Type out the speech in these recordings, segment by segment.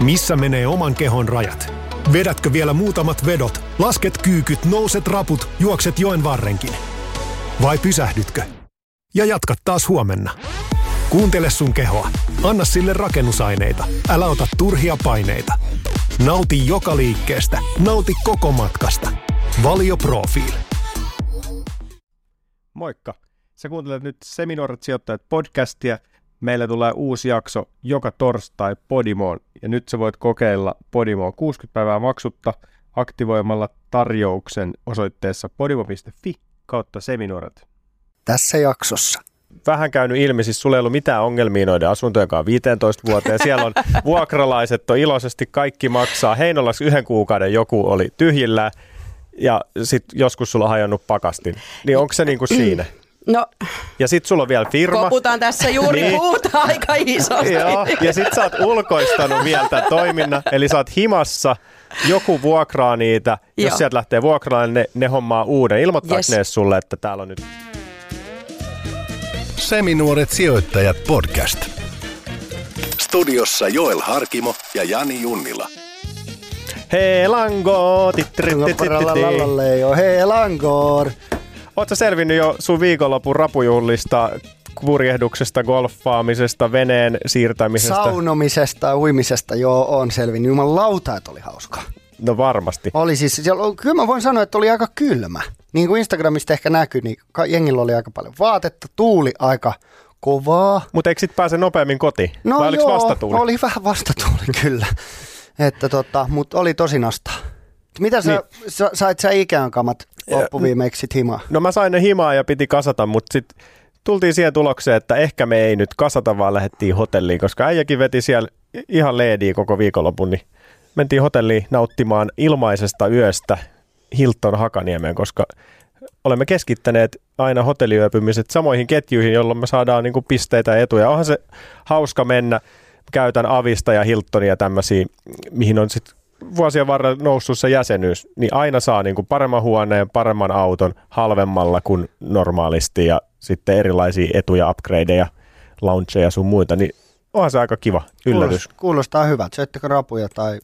Missä menee oman kehon rajat? Vedätkö vielä muutamat vedot, lasket kyykyt, nouset raput, juokset joen varrenkin? Vai pysähdytkö? Ja jatkat taas huomenna. Kuuntele sun kehoa. Anna sille rakennusaineita. Älä ota turhia paineita. Nauti joka liikkeestä. Nauti koko matkasta. Valio Profiil. Moikka! Sä kuuntelet nyt Seminoorat sijoittajat podcastia. Meillä tulee uusi jakso joka torstai Podimoon. Ja nyt sä voit kokeilla Podimoa 60 päivää maksutta aktivoimalla tarjouksen osoitteessa podimo.fi kautta seminoorat. Tässä jaksossa. Vähän käynyt ilmi, siis sulla ei ollut mitään ongelmia noiden asuntojen kanssa 15 vuoteen. Siellä on vuokralaiset on iloisesti, kaikki maksaa. Heinolassa yhden kuukauden joku oli tyhjillä ja sitten joskus sulla on hajonnut pakastin. Niin onko se niin kuin siinä? No, Ja sitten sulla on vielä firma. koputaan tässä juuri Niin. puuta aika isosti. Joo, ja sit sä oot ulkoistanut vielä tämän toiminnan, eli sä oot himassa, joku vuokraa niitä, jos Joo. sieltä lähtee vuokraamaan, ne, ne hommaa uuden. Ilmoittaako Yes. ne sulle, että täällä on nyt... Seminuoret sijoittajat podcast. Studiossa Joel Harkimo ja Jani Junnila. Hei lango! Hei Langor. Oletko selvinnyt jo sun viikonlopun rapujuhlista, purjehduksesta, golfaamisesta, veneen siirtämisestä? Saunomisesta uimisesta joo, on selvinnyt. Juman lauta, että oli hauskaa. No varmasti. Oli siis, siellä, kyllä mä voin sanoa, että oli aika kylmä. Niin kuin Instagramista ehkä näkyi, niin jengillä oli aika paljon vaatetta, tuuli aika kovaa. Mutta eikö sit pääse nopeammin kotiin? No Vai oliko joo, vastatuuli? oli vähän vastatuuli kyllä. Että tota, mutta oli tosi nastaa. Mitä sä, Niin. sa, sait sä ikään kamat loppuviimeksi sit himaa? No mä sain ne himaa ja piti kasata, mutta sitten tultiin siihen tulokseen, että ehkä me ei nyt kasata, vaan lähdettiin hotelliin, koska äijäkin veti siellä ihan leediä koko viikonlopun, niin mentiin hotelliin nauttimaan ilmaisesta yöstä Hilton Hakaniemeen, koska olemme keskittäneet aina hotelliyöpymiset samoihin ketjuihin, jolloin me saadaan niin kuin pisteitä ja etuja. Onhan se hauska mennä, käytän Avista ja Hiltonia tämmöisiä, mihin on sitten vuosien varrella noussut se jäsenyys, niin aina saa niin kuin paremman huoneen, paremman auton halvemmalla kuin normaalisti ja sitten erilaisia etuja, upgradeja, launcheja sun muita, niin onhan se aika kiva yllätys. Kuulostaa, kuulostaa hyvältä. Söittekö rapuja tai...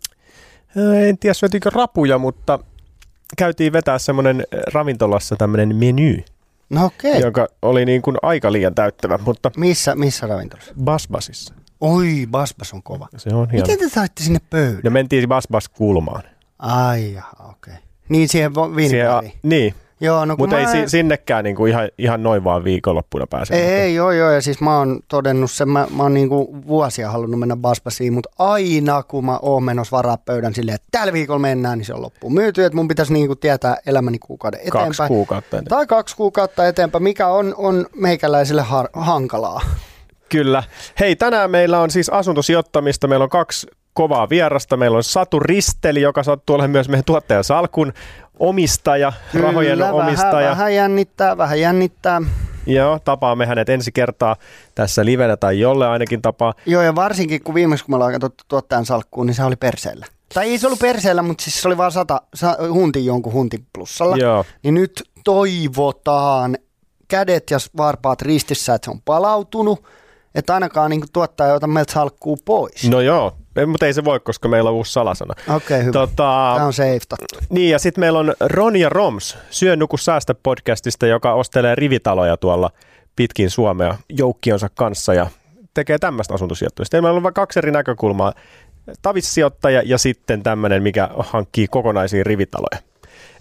Öö, En tiedä syötiinkö rapuja, mutta käytiin vetää semmoinen ravintolassa tämmöinen meny, No okei. joka oli niin kuin aika liian täyttävä, mutta Missä, missä ravintolassa? Basbasissa. Oi, Basbas on kova. Se on hieno. Miten te saitte sinne pöydän? No mentiin Basbas kulmaan. Ai jaha, okei. Niin siihen viiniväriin. niin, Joo, no mutta ei mä... si- sinnekään niin kuin ihan, ihan noin vaan viikonloppuna pääse. Ei, ei, joo, joo, ja siis mä oon todennut sen, mä, mä oon niinku vuosia halunnut mennä Basbasiin, mutta aina kun mä oon menossa varaa pöydän silleen, että tällä viikolla mennään, niin se on loppuun myyty, että mun pitäisi niinku tietää elämäni kuukauden eteenpäin. Kaksi kuukautta. ennen. Tai kaksi kuukautta eteenpäin, mikä on, on meikäläiselle har- hankalaa. Kyllä. Hei, tänään meillä on siis asuntosijoittamista. Meillä on kaksi kovaa vierasta. Meillä on Satu Risteli, joka sattuu olemaan myös meidän tuottajan Salkun omistaja, rahojen Kyllä, omistaja. Vähän, vähän jännittää, vähän jännittää. Joo, tapaamme hänet ensi kertaa tässä livenä tai jolle ainakin tapaa. Joo, ja varsinkin kun viimeksi kun me ollaan katsottu tuottajan salkkuun, niin se oli perseellä. Tai ei se ollut perseellä, mutta siis se oli vaan sata, sa, huntin jonkun huntin plussalla. Joo. Niin nyt toivotaan kädet ja varpaat ristissä, että se on palautunut. Että ainakaan niin tuottaja ei ota meiltä salkkuu pois. No joo, mutta ei se voi, koska meillä on uusi salasana. Okei, okay, hyvä. Tota, Tämä on safetattu. Niin, ja sitten meillä on Ronja Roms, Syö nuku säästä podcastista, joka ostelee rivitaloja tuolla pitkin Suomea joukkionsa kanssa ja tekee tämmöistä asuntosijoittamista. Meillä on vain kaksi eri näkökulmaa. Tavissijoittaja ja sitten tämmöinen, mikä hankkii kokonaisia rivitaloja.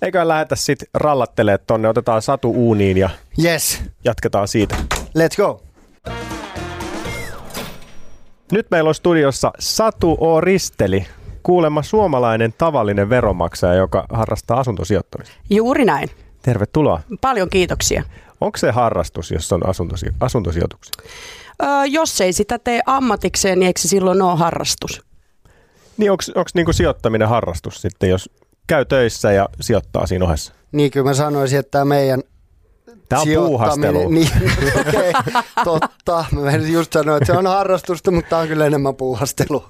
Eiköhän lähetä sitten rallattelee tonne, otetaan Satu uuniin ja Yes, jatketaan siitä. let's go. Nyt meillä on studiossa Satu O. Risteli, kuulemma suomalainen tavallinen veronmaksaja, joka harrastaa asuntosijoittamista. Juuri näin. Tervetuloa. Paljon kiitoksia. Onko se harrastus, jos on asuntosi- asuntosijoituksia? Öö, jos ei sitä tee ammatikseen, niin eikö se silloin ole harrastus? Niin onko niinku sijoittaminen harrastus sitten, jos käy töissä ja sijoittaa siinä ohessa? Niin kyllä mä sanoisin, että tämä meidän Tämä on puuhastelu. Niin, okei, totta. Mä menisin just sanoa, että se on harrastusta, mutta tämä on kyllä enemmän puuhastelu.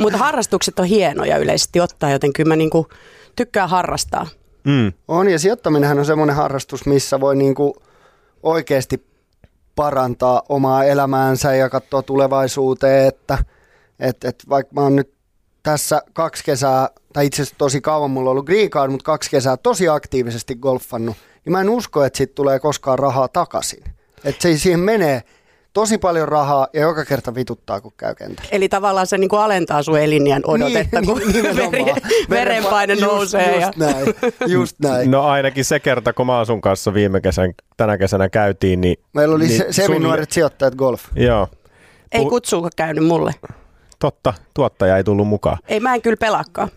Mutta harrastukset on hienoja yleisesti ottaa, joten kyllä mä niinku tykkään harrastaa. Mm. On, ja sijoittaminenhan on semmoinen harrastus, missä voi niinku oikeasti parantaa omaa elämäänsä ja katsoa tulevaisuuteen, että et, et vaikka mä oon nyt tässä kaksi kesää, tai itse asiassa tosi kauan mulla on ollut green card, mutta kaksi kesää tosi aktiivisesti golfannut, niin mä en usko, että siitä tulee koskaan rahaa takaisin. Että se siihen menee tosi paljon rahaa ja joka kerta vituttaa, kun käy kentällä. Eli tavallaan se niin kuin alentaa sun elinjän odotetta, Niin, kun niin, nimenomaan. veri, verenpaine Just- nousee. Just, ja... näin, just näin. No ainakin se kerta, kun mä sun kanssa viime kesän, tänä kesänä käytiin, niin... Meillä oli niin se, seminuoret sijoittajat golf. Joo, Ei kutsuuko käynyt mulle. Totta, tuottaja ei tullut mukaan. Ei mä en kyllä pelaakaan.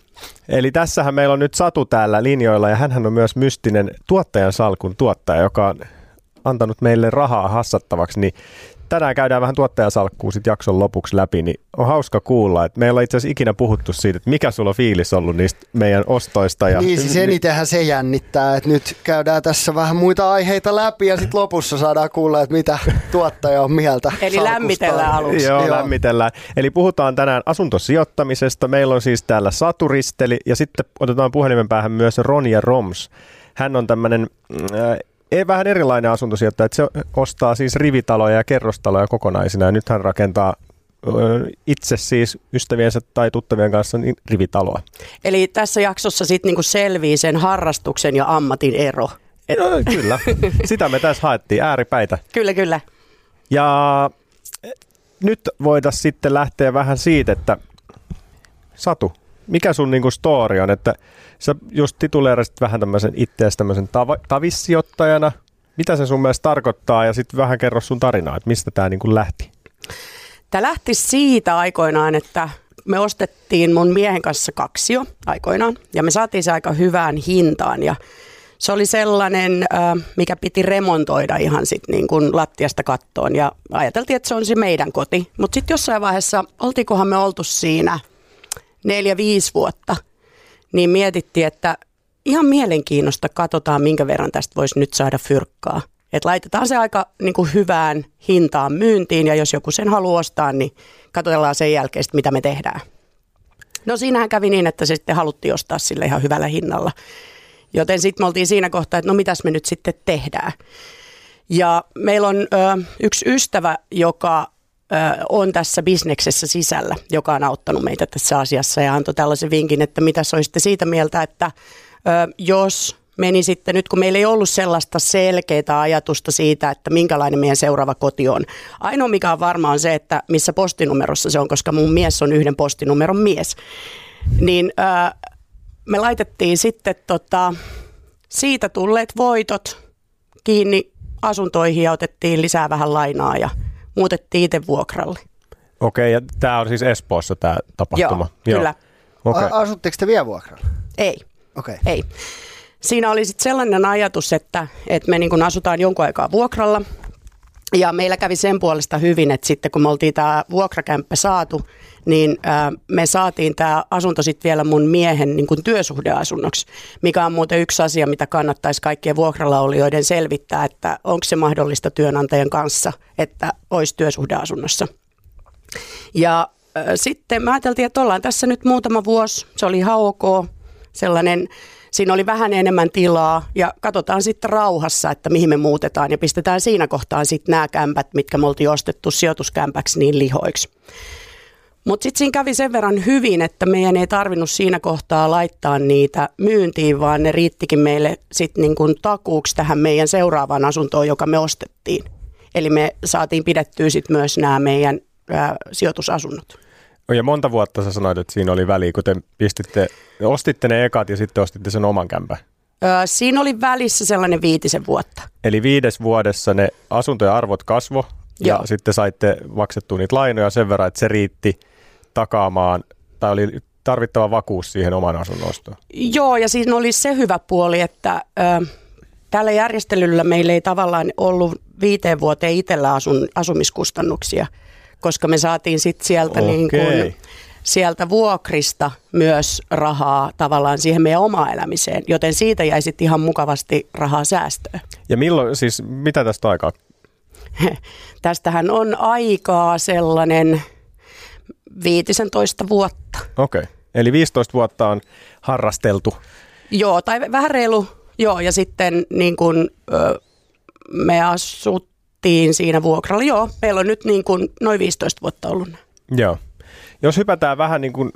Eli tässähän meillä on nyt Satu täällä linjoilla ja hän on myös mystinen tuottajan salkun tuottaja, joka on antanut meille rahaa hassattavaksi, niin tänään käydään vähän tuottajasalkkuu sit jakson lopuksi läpi, niin on hauska kuulla, että meillä on itse asiassa ikinä puhuttu siitä, että mikä sulla on fiilis ollut niistä meidän ostoista. Ja, Niin siis enitenhän se jännittää, että nyt käydään tässä vähän muita aiheita läpi ja sitten lopussa saadaan kuulla, että mitä tuottaja on mieltä. Eli salkustaan. lämmitellään aluksi. Joo, Joo. lämmitellään. Eli puhutaan tänään asuntosijoittamisesta. Meillä on siis täällä Saturisteli ja sitten otetaan puhelimen päähän myös Ronja Roms. Hän on tämmöinen äh, vähän erilainen asuntosijoittaja, että se ostaa siis rivitaloja ja kerrostaloja kokonaisina ja nyt hän rakentaa itse siis ystäviensä tai tuttavien kanssa niin rivitaloa. Eli tässä jaksossa sitten niinku selvii sen harrastuksen ja ammatin ero. Et, No, kyllä, sitä me tässä haettiin, ääripäitä. kyllä, kyllä. Ja eh, nyt voitaisiin sitten lähteä vähän siitä, että Satu, mikä sun niinku story on, että sä just tituleerasit vähän tämmöisen ittees tämmöisen tava- tavissijoittajana. Mitä se sun mielestä tarkoittaa ja sitten vähän kerro sun tarinaa, että mistä tämä niinku lähti. Tämä lähti siitä aikoinaan, että me ostettiin mun miehen kanssa kaksio aikoinaan ja me saatiin se aika hyvään hintaan ja se oli sellainen, mikä piti remontoida ihan sit niin kuin lattiasta kattoon ja ajateltiin, että se on se meidän koti. Mutta sitten jossain vaiheessa, oltiinkohan me oltu siinä neljä, viisi vuotta, niin mietittiin, että ihan mielenkiinnosta katsotaan, minkä verran tästä voisi nyt saada fyrkkaa. Että laitetaan se aika niin kuin hyvään hintaan myyntiin ja jos joku sen haluaa ostaa, niin katsotaan sen jälkeen, sit, mitä me tehdään. No siinähän kävi niin, että se sitten haluttiin ostaa sille ihan hyvällä hinnalla. Joten sitten me oltiin siinä kohtaa, että no mitäs me nyt sitten tehdään. Ja meillä on ö, yksi ystävä, joka on tässä bisneksessä sisällä, joka on auttanut meitä tässä asiassa ja antoi tällaisen vinkin, että mitä olisitte siitä mieltä, että jos meni sitten nyt, kun meillä ei ollut sellaista selkeää ajatusta siitä, että minkälainen meidän seuraava koti on. Ainoa mikä on varma on se, että missä postinumerossa se on, koska mun mies on yhden postinumeron mies. Niin me laitettiin sitten tota, siitä tulleet voitot kiinni asuntoihin ja otettiin lisää vähän lainaa ja muutettiin itse vuokralle. Okei, ja tämä on siis Espoossa tämä tapahtuma. Joo, kyllä. Okei. A- asutteko te vielä vuokralla? Ei, Okei. ei. Siinä oli sitten sellainen ajatus, että, että me niin asutaan jonkun aikaa vuokralla ja meillä kävi sen puolesta hyvin, että sitten kun me oltiin tämä vuokrakämppä saatu, niin ää, me saatiin tämä asunto sitten vielä mun miehen niin kuin työsuhdeasunnoksi, mikä on muuten yksi asia, mitä kannattaisi kaikkien vuokralaolijoiden selvittää, että onko se mahdollista työnantajan kanssa, että olisi työsuhdeasunnossa. Ja äh, sitten me ajateltiin, että ollaan tässä nyt muutama vuosi, se oli ihan ok, sellainen, siinä oli vähän enemmän tilaa ja katsotaan sitten rauhassa, että mihin me muutetaan ja pistetään siinä kohtaa sitten nämä kämpät, mitkä me oltiin ostettu sijoituskämpäksi niin lihoiksi. Mutta sitten siinä kävi sen verran hyvin, että meidän ei tarvinnut siinä kohtaa laittaa niitä myyntiin, vaan ne riittikin meille sitten niin kuin takuuksi tähän meidän seuraavaan asuntoon, joka me ostettiin. Eli me saatiin pidettyä sitten myös nämä meidän ää, sijoitusasunnot. Ja monta vuotta sä sanoit, että siinä oli väliä, kun te pistitte, ostitte ne ekat ja sitten ostitte sen oman kämpän. Ö, siinä oli välissä sellainen viitisen vuotta. Eli viides vuodessa ne asuntojen arvot kasvo ja Joo. sitten saitte maksettua niitä lainoja sen verran, että se riitti takaamaan, tai oli tarvittava vakuus siihen oman asunnon ostoon. Joo, ja siinä oli se hyvä puoli, että ö, tällä järjestelyllä meillä ei tavallaan ollut viiteen vuoteen itsellä asun, asumiskustannuksia, koska me saatiin sitten sieltä, niin Okei. kuin, sieltä vuokrista myös rahaa tavallaan siihen meidän omaan elämiseen, joten siitä jäi sitten ihan mukavasti rahaa säästöön. Ja milloin, siis mitä tästä aikaa? Tästähän on aikaa sellainen 15 vuotta. Okei. Okay. Eli 15 vuotta on harrasteltu. Joo, tai vähän reilu, joo, ja sitten niin kuin, ö, me asuttiin siinä vuokralla. Joo, meillä on nyt niin kuin noin 15 vuotta ollut. Joo. Jos hypätään vähän niin kuin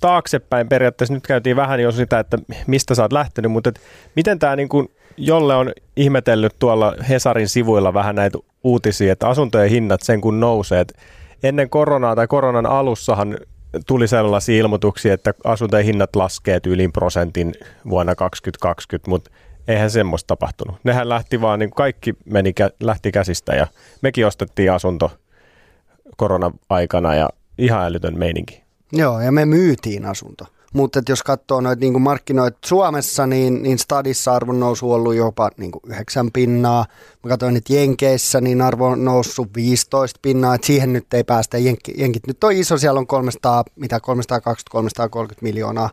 taaksepäin periaatteessa nyt käytiin vähän jo sitä, että mistä sä oot lähtenyt, mutta et miten tämä niin kuin, jolle on ihmetellyt tuolla Hesarin sivuilla vähän näitä uutisia, että asuntojen hinnat sen kun nousee. Et ennen koronaa tai koronan alussahan tuli sellaisia ilmoituksia, että asuntojen hinnat laskee yli prosentin vuonna 2020, mutta eihän semmoista tapahtunut. Nehän lähti vaan, niin kaikki meni, lähti käsistä ja mekin ostettiin asunto korona-aikana ja ihan älytön meininki. Joo, ja me myytiin asunto. Mutta jos katsoo noita niin markkinoita Suomessa, niin, niin Stadissa arvon nousu on ollut jopa niin kuin 9 pinnaa. Mä katsoin nyt Jenkeissä, niin arvo on noussut 15 pinnaa. Et siihen nyt ei päästä. Jenki, jenkit nyt on iso, siellä on 300, mitä 320-330 miljoonaa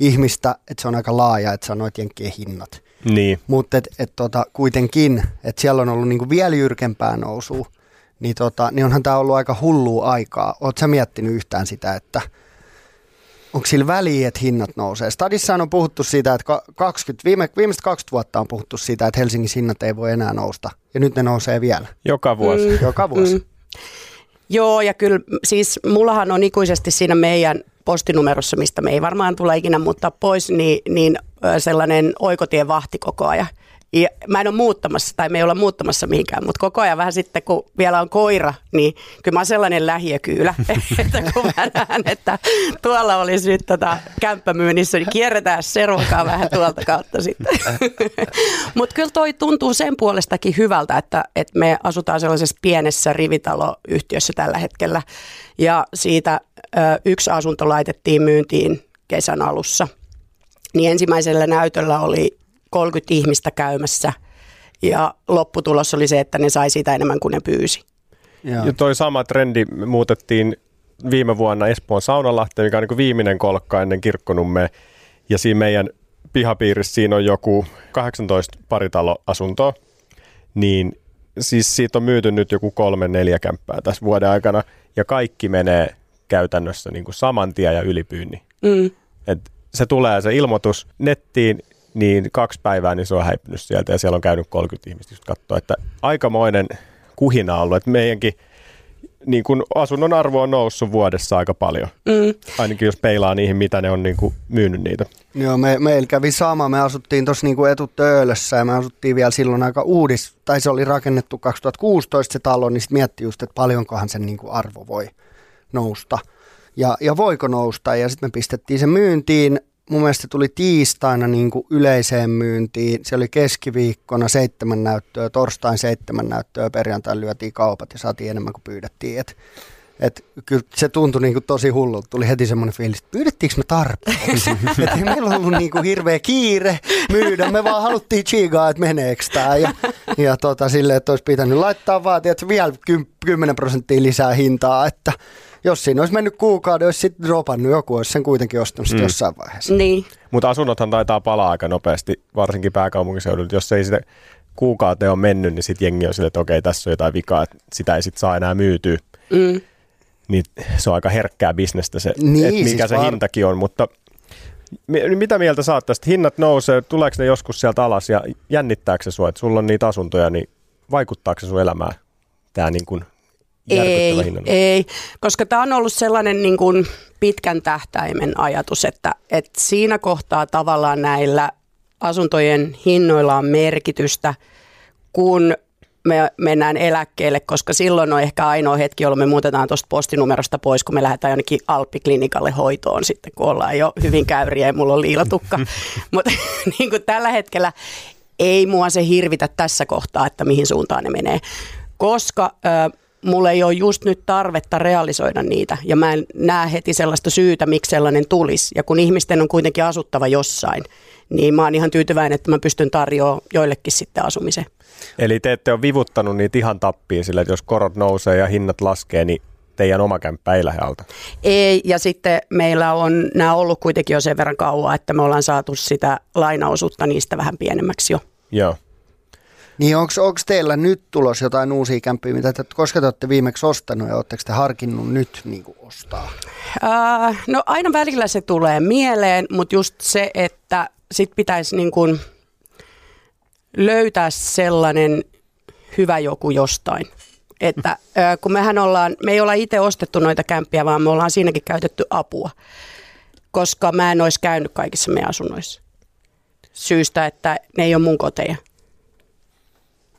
ihmistä. Että se on aika laaja, että sanoit Jenkkien hinnat. Niin. Mutta et, et tota, kuitenkin, että siellä on ollut niin kuin vielä jyrkempää nousua. Niin, tota, niin onhan tämä ollut aika hullua aikaa. Oletko miettinyt yhtään sitä, että – onko sillä väliä, että hinnat nousee? Stadissa on puhuttu siitä, että 20, viime, viimeiset 20 vuotta on puhuttu siitä, että Helsingin hinnat ei voi enää nousta. Ja nyt ne nousee vielä. Joka vuosi. Mm. Joka vuosi. Mm. Joo, ja kyllä siis mullahan on ikuisesti siinä meidän postinumerossa, mistä me ei varmaan tule ikinä muuttaa pois, niin, niin sellainen oikotien vahti koko ajan. Ja mä en ole muuttamassa tai me ei olla muuttamassa mihinkään, mutta koko ajan vähän sitten kun vielä on koira, niin kyllä mä oon sellainen lähiökyylä, että kun mä näen, että tuolla olisi nyt tota kämppä myynnissä, niin kierretään servokaa vähän tuolta kautta sitten. mutta kyllä toi tuntuu sen puolestakin hyvältä, että, että me asutaan sellaisessa pienessä rivitaloyhtiössä tällä hetkellä ja siitä ö, yksi asunto laitettiin myyntiin kesän alussa. Niin ensimmäisellä näytöllä oli 30 ihmistä käymässä ja lopputulos oli se, että ne sai siitä enemmän kuin ne pyysi. Ja toi sama trendi muutettiin viime vuonna Espoon Saunalahteen, mikä on niin viimeinen kolkka ennen kirkkonumme. Ja siinä meidän pihapiirissä siinä on joku 18 paritaloasuntoa. Niin siis siitä on myyty nyt joku kolme neljä kämppää tässä vuoden aikana. Ja kaikki menee käytännössä niin kuin saman tien ja ylipyynni. Mm. Et se tulee se ilmoitus nettiin niin kaksi päivää niin se on häipynyt sieltä ja siellä on käynyt 30 ihmistä just katsoa, että aikamoinen kuhina on ollut, että meidänkin niin kuin asunnon arvo on noussut vuodessa aika paljon. Mm. Ainakin jos peilaa niihin, mitä ne on niin kuin myynyt niitä. Joo, me, meillä kävi sama. Me asuttiin tuossa niin etutöölössä ja me asuttiin vielä silloin aika uudis, tai se oli rakennettu 2016 se talo, niin sitten mietti just, että paljonkohan sen niin kuin arvo voi nousta. Ja, ja voiko nousta, ja sitten me pistettiin se myyntiin mun mielestä tuli tiistaina niin kuin yleiseen myyntiin. Se oli keskiviikkona seitsemän näyttöä, torstain seitsemän näyttöä, perjantai lyötiin kaupat ja saatiin enemmän kuin pyydettiin. Et, et, kyllä se tuntui niin kuin tosi hullulta. Tuli heti semmoinen fiilis, että pyydettiinkö me tarpeeksi? että ei meillä ollut niin kuin hirveä kiire myydä, me vaan haluttiin chigaa, että meneekö tämä. Ja, ja tota, silleen, että olisi pitänyt laittaa vaan että vielä 10 prosenttia lisää hintaa, että jos siinä olisi mennyt kuukauden, olisi sitten dropannut joku, olisi sen kuitenkin ostanut mm. jossain vaiheessa. Niin. Mutta asunnothan taitaa palaa aika nopeasti, varsinkin pääkaupunkiseudulla. Jos ei sitä kuukauteen ole mennyt, niin sitten jengi on sille, että okei, tässä on jotain vikaa, että sitä ei sitten saa enää myytyä. Mm. Niin se on aika herkkää bisnestä se, niin, että mikä siis se var... hintakin on, mutta mitä mieltä saat tästä? Hinnat nousee, tuleeko ne joskus sieltä alas ja jännittääkö se sua, että sulla on niitä asuntoja, niin vaikuttaako se sun elämään tämä niin kuin ei, ei, koska tämä on ollut sellainen niin kuin pitkän tähtäimen ajatus, että, että siinä kohtaa tavallaan näillä asuntojen hinnoilla on merkitystä, kun me mennään eläkkeelle, koska silloin on ehkä ainoa hetki, jolloin me muutetaan tuosta postinumerosta pois, kun me lähdetään jonnekin Alppiklinikalle hoitoon sitten, kun ollaan jo hyvin käyriä ja mulla on liilatukka. Mutta niin kuin tällä hetkellä ei mua se hirvitä tässä kohtaa, että mihin suuntaan ne menee, koska... Ö, mulla ei ole just nyt tarvetta realisoida niitä ja mä en näe heti sellaista syytä, miksi sellainen tulisi. Ja kun ihmisten on kuitenkin asuttava jossain, niin mä oon ihan tyytyväinen, että mä pystyn tarjoamaan joillekin sitten asumisen. Eli te ette ole vivuttanut niitä ihan tappiin sillä, että jos korot nousee ja hinnat laskee, niin teidän oma kämppä ei lähde alta? Ei, ja sitten meillä on nämä ollut kuitenkin jo sen verran kauan, että me ollaan saatu sitä lainaosuutta niistä vähän pienemmäksi jo. Joo. Niin onko teillä nyt tulos jotain uusia kämppiä, mitä te, koska te olette viimeksi ostanut ja oletteko te harkinnut nyt niin kuin ostaa? Äh, no aina välillä se tulee mieleen, mutta just se, että sit pitäisi niin kuin löytää sellainen hyvä joku jostain. Että kun mehän ollaan, me ei olla itse ostettu noita kämppiä, vaan me ollaan siinäkin käytetty apua koska mä en olisi käynyt kaikissa meidän asunnoissa. Syystä, että ne ei ole mun koteja.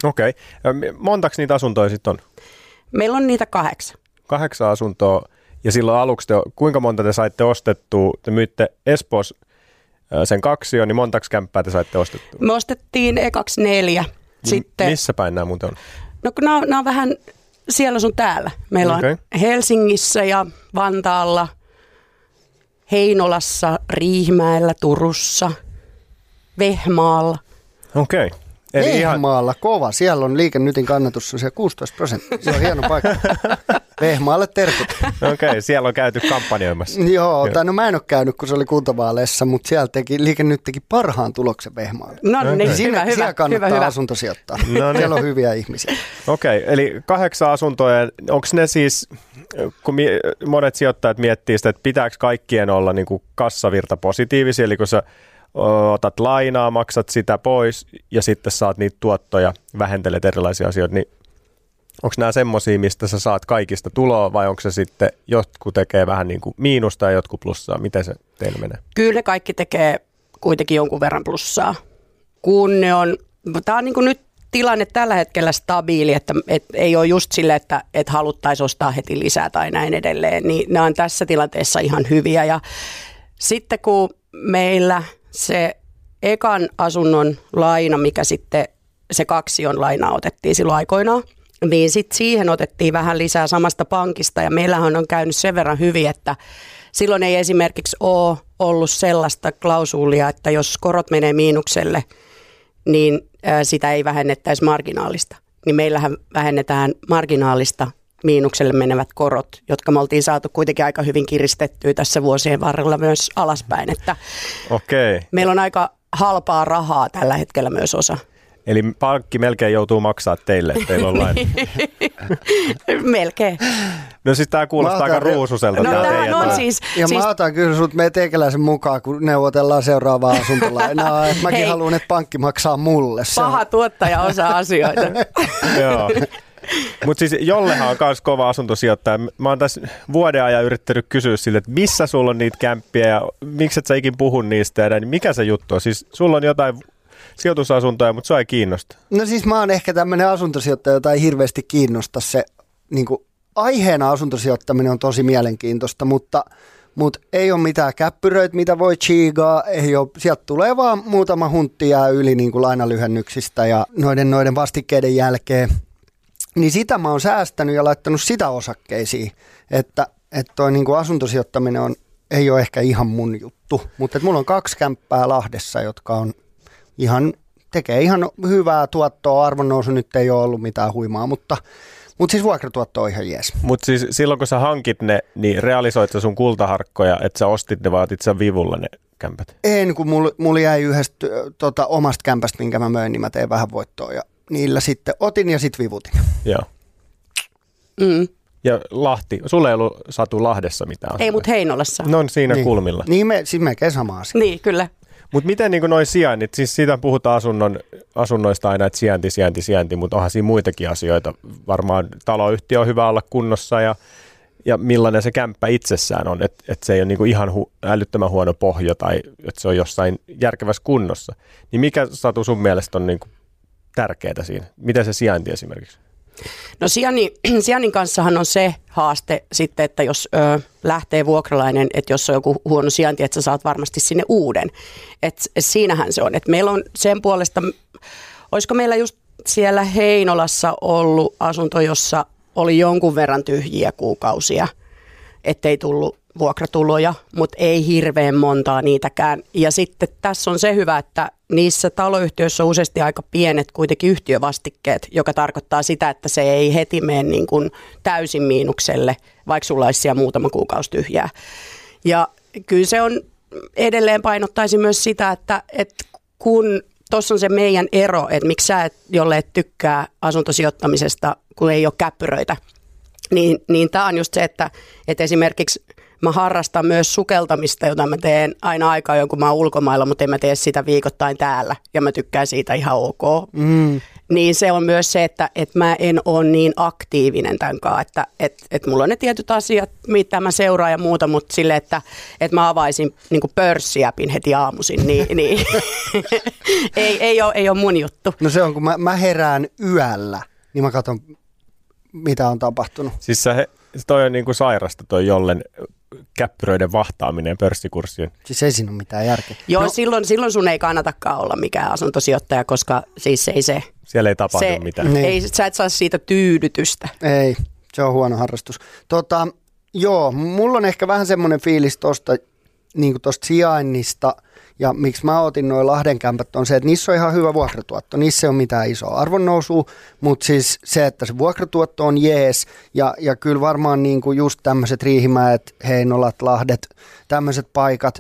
Okei. Okay. Montaks niitä asuntoja sitten on? Meillä on niitä kahdeksan. Kahdeksan asuntoa. Ja silloin aluksi te, kuinka monta te saitte ostettua? Te myitte Espoossa sen kaksi niin montaks kämppää te saitte ostettua? Me ostettiin ekaksi neljä. Sitten, Missä päin nämä muuten on? no kun nämä, on- nämä on vähän siellä sun täällä. Meillä Okei. on Helsingissä ja Vantaalla, Heinolassa, Riihimäellä, Turussa, Vehmaalla. Okei. Okay. Eli ihan, Vehmaalla kova. Siellä on liikennytin kannatus on siellä 16 prosenttia. Se on hieno paikka. Vehmaalle terkut. okei, okay, siellä on käyty kampanjoimassa. Joo, tai no mä en ole käynyt, kun se oli kuntavaaleissa, mutta siellä teki, liikennyt teki parhaan tuloksen Vehmaalle. No niin, hyvä, Siinä, hyvä, siellä hyvä, kannattaa hyvä. asunto sijoittaa. No niin. Siellä on hyviä ihmisiä. Okei, okay, eli kahdeksan asuntoa, onko ne siis, kun monet sijoittajat miettii sitä, että pitääkö kaikkien olla niin kuin kassavirta positiivisia, eli kun sä otat lainaa, maksat sitä pois ja sitten saat niitä tuottoja, vähentelet erilaisia asioita, niin onko nämä semmoisia, mistä sä saat kaikista tuloa vai onko se sitten, jotkut tekee vähän niin kuin miinusta ja jotkut plussaa, miten se teillä menee? Kyllä kaikki tekee kuitenkin jonkun verran plussaa. Kun ne on, tämä on niin kuin nyt tilanne tällä hetkellä stabiili, että, että ei ole just sille, että, että haluttaisiin ostaa heti lisää tai näin edelleen, niin ne on tässä tilanteessa ihan hyviä. Ja sitten kun meillä se ekan asunnon laina, mikä sitten se kaksi on lainaa otettiin silloin aikoinaan, niin sitten siihen otettiin vähän lisää samasta pankista ja meillähän on käynyt sen verran hyvin, että silloin ei esimerkiksi ole ollut sellaista klausuulia, että jos korot menee miinukselle, niin sitä ei vähennettäisi marginaalista. Niin meillähän vähennetään marginaalista miinukselle menevät korot, jotka me oltiin saatu kuitenkin aika hyvin kiristettyä tässä vuosien varrella myös alaspäin. Että okay. meillä on aika halpaa rahaa tällä hetkellä myös osa. Eli pankki melkein joutuu maksaa teille, että teillä on laina. Melkein. No siis tämä kuulostaa Mä aika otan- ruususelta. No tämähän teidän on siis... Ja siis mä otan kyllä sut meidän teikäläisen mukaan, kun neuvotellaan seuraavaa asuntolainaa. Et mäkin Hei. haluan, että pankki maksaa mulle. Se on- paha tuottaja osaa asioita. Joo. Mutta siis Jollehan on myös kova asuntosijoittaja. Mä oon tässä vuoden ajan yrittänyt kysyä sille, että missä sulla on niitä kämppiä ja miksi et sä ikin puhu niistä ja näin. Niin mikä se juttu on? Siis sulla on jotain sijoitusasuntoja, mutta se ei kiinnosta. No siis mä oon ehkä tämmöinen asuntosijoittaja, jota ei hirveästi kiinnosta se niin kuin, aiheena asuntosijoittaminen on tosi mielenkiintoista, mutta, mutta ei ole mitään käppyröitä, mitä voi chiigaa, ei ole, sieltä tulee vaan muutama huntti jää yli niin kuin lainalyhennyksistä ja noiden, noiden vastikkeiden jälkeen. Niin sitä mä oon säästänyt ja laittanut sitä osakkeisiin, että, että toi niin kuin asuntosijoittaminen on, ei ole ehkä ihan mun juttu, mutta mulla on kaksi kämppää Lahdessa, jotka on ihan, tekee ihan hyvää tuottoa. Arvonnousu nyt ei ole ollut mitään huimaa, mutta, mutta siis vuokratuotto on ihan jees. Mutta siis silloin kun sä hankit ne, niin realisoit sä sun kultaharkkoja, että sä ostit ne, vaan otit sä vivulla ne kämpät. En, kun mulla, mulla jäi yhdestä tota, omasta kämpästä, minkä mä möin, niin mä tein vähän voittoa ja niillä sitten otin ja sitten vivutin. Joo. Mm. Ja Lahti, sulla ei ollut Satu Lahdessa mitään. Ei, mutta Heinolassa. Ne on siinä niin. kulmilla. Niin, me, siis melkein sama asia. Niin, kyllä. Mutta miten niin noin sijainnit, siis siitä puhutaan asunnon, asunnoista aina, että sijainti, sijainti, sijainti, mutta onhan siinä muitakin asioita. Varmaan taloyhtiö on hyvä olla kunnossa ja, ja millainen se kämppä itsessään on, että et se ei ole niin ihan hu, älyttömän huono pohja tai että se on jossain järkevässä kunnossa. Niin mikä Satu sun mielestä on niin tärkeää siinä? Miten se sijainti esimerkiksi? No sijainnin, sijainnin kanssahan on se haaste sitten, että jos ö, lähtee vuokralainen, että jos on joku huono sijainti, että sä saat varmasti sinne uuden. Et, et siinähän se on. Et meillä on sen puolesta, olisiko meillä just siellä Heinolassa ollut asunto, jossa oli jonkun verran tyhjiä kuukausia, ettei tullut vuokratuloja, mutta ei hirveän montaa niitäkään. Ja sitten tässä on se hyvä, että niissä taloyhtiöissä on useasti aika pienet kuitenkin yhtiövastikkeet, joka tarkoittaa sitä, että se ei heti mene niin kuin täysin miinukselle, vaikka sulla olisi siellä muutama kuukausi tyhjää. Ja kyllä se on, edelleen painottaisin myös sitä, että, että kun tuossa on se meidän ero, että miksi sä et, jolle et tykkää asuntosijoittamisesta, kun ei ole käppyröitä, niin, niin tämä on just se, että, että esimerkiksi mä harrastan myös sukeltamista, jota mä teen aina aikaa jonkun mä oon ulkomailla, mutta en mä tee sitä viikoittain täällä. Ja mä tykkään siitä ihan ok. Mm. niin se on myös se, että, että mä en ole niin aktiivinen tämän kanssa, että että että mulla on ne tietyt asiat, mitä mä seuraan ja muuta, mutta sille, että että mä avaisin niin pörssiäpin heti aamuisin, niin, niin ei, ei, ole, ei ole mun juttu. No se on, kun mä, mä herään yöllä, niin mä katson, mitä on tapahtunut. Siis se, toi on niin kuin sairasta toi jollen käppyröiden vahtaaminen pörssikurssien. Siis ei siinä ole mitään järkeä. Joo, no. silloin, silloin sun ei kannatakaan olla mikään asuntosijoittaja, koska siis ei se... Siellä ei tapahdu se, mitään. Niin. Ei, sä et saa siitä tyydytystä. Ei, se on huono harrastus. Tota, joo, mulla on ehkä vähän semmoinen fiilis tuosta niin sijainnista – ja miksi mä otin noin Lahden kämpät on se, että niissä on ihan hyvä vuokratuotto. Niissä ei ole mitään isoa arvonnousua, mutta siis se, että se vuokratuotto on jees. Ja, ja kyllä varmaan niin kuin just tämmöiset Riihimäet, Heinolat, Lahdet, tämmöiset paikat,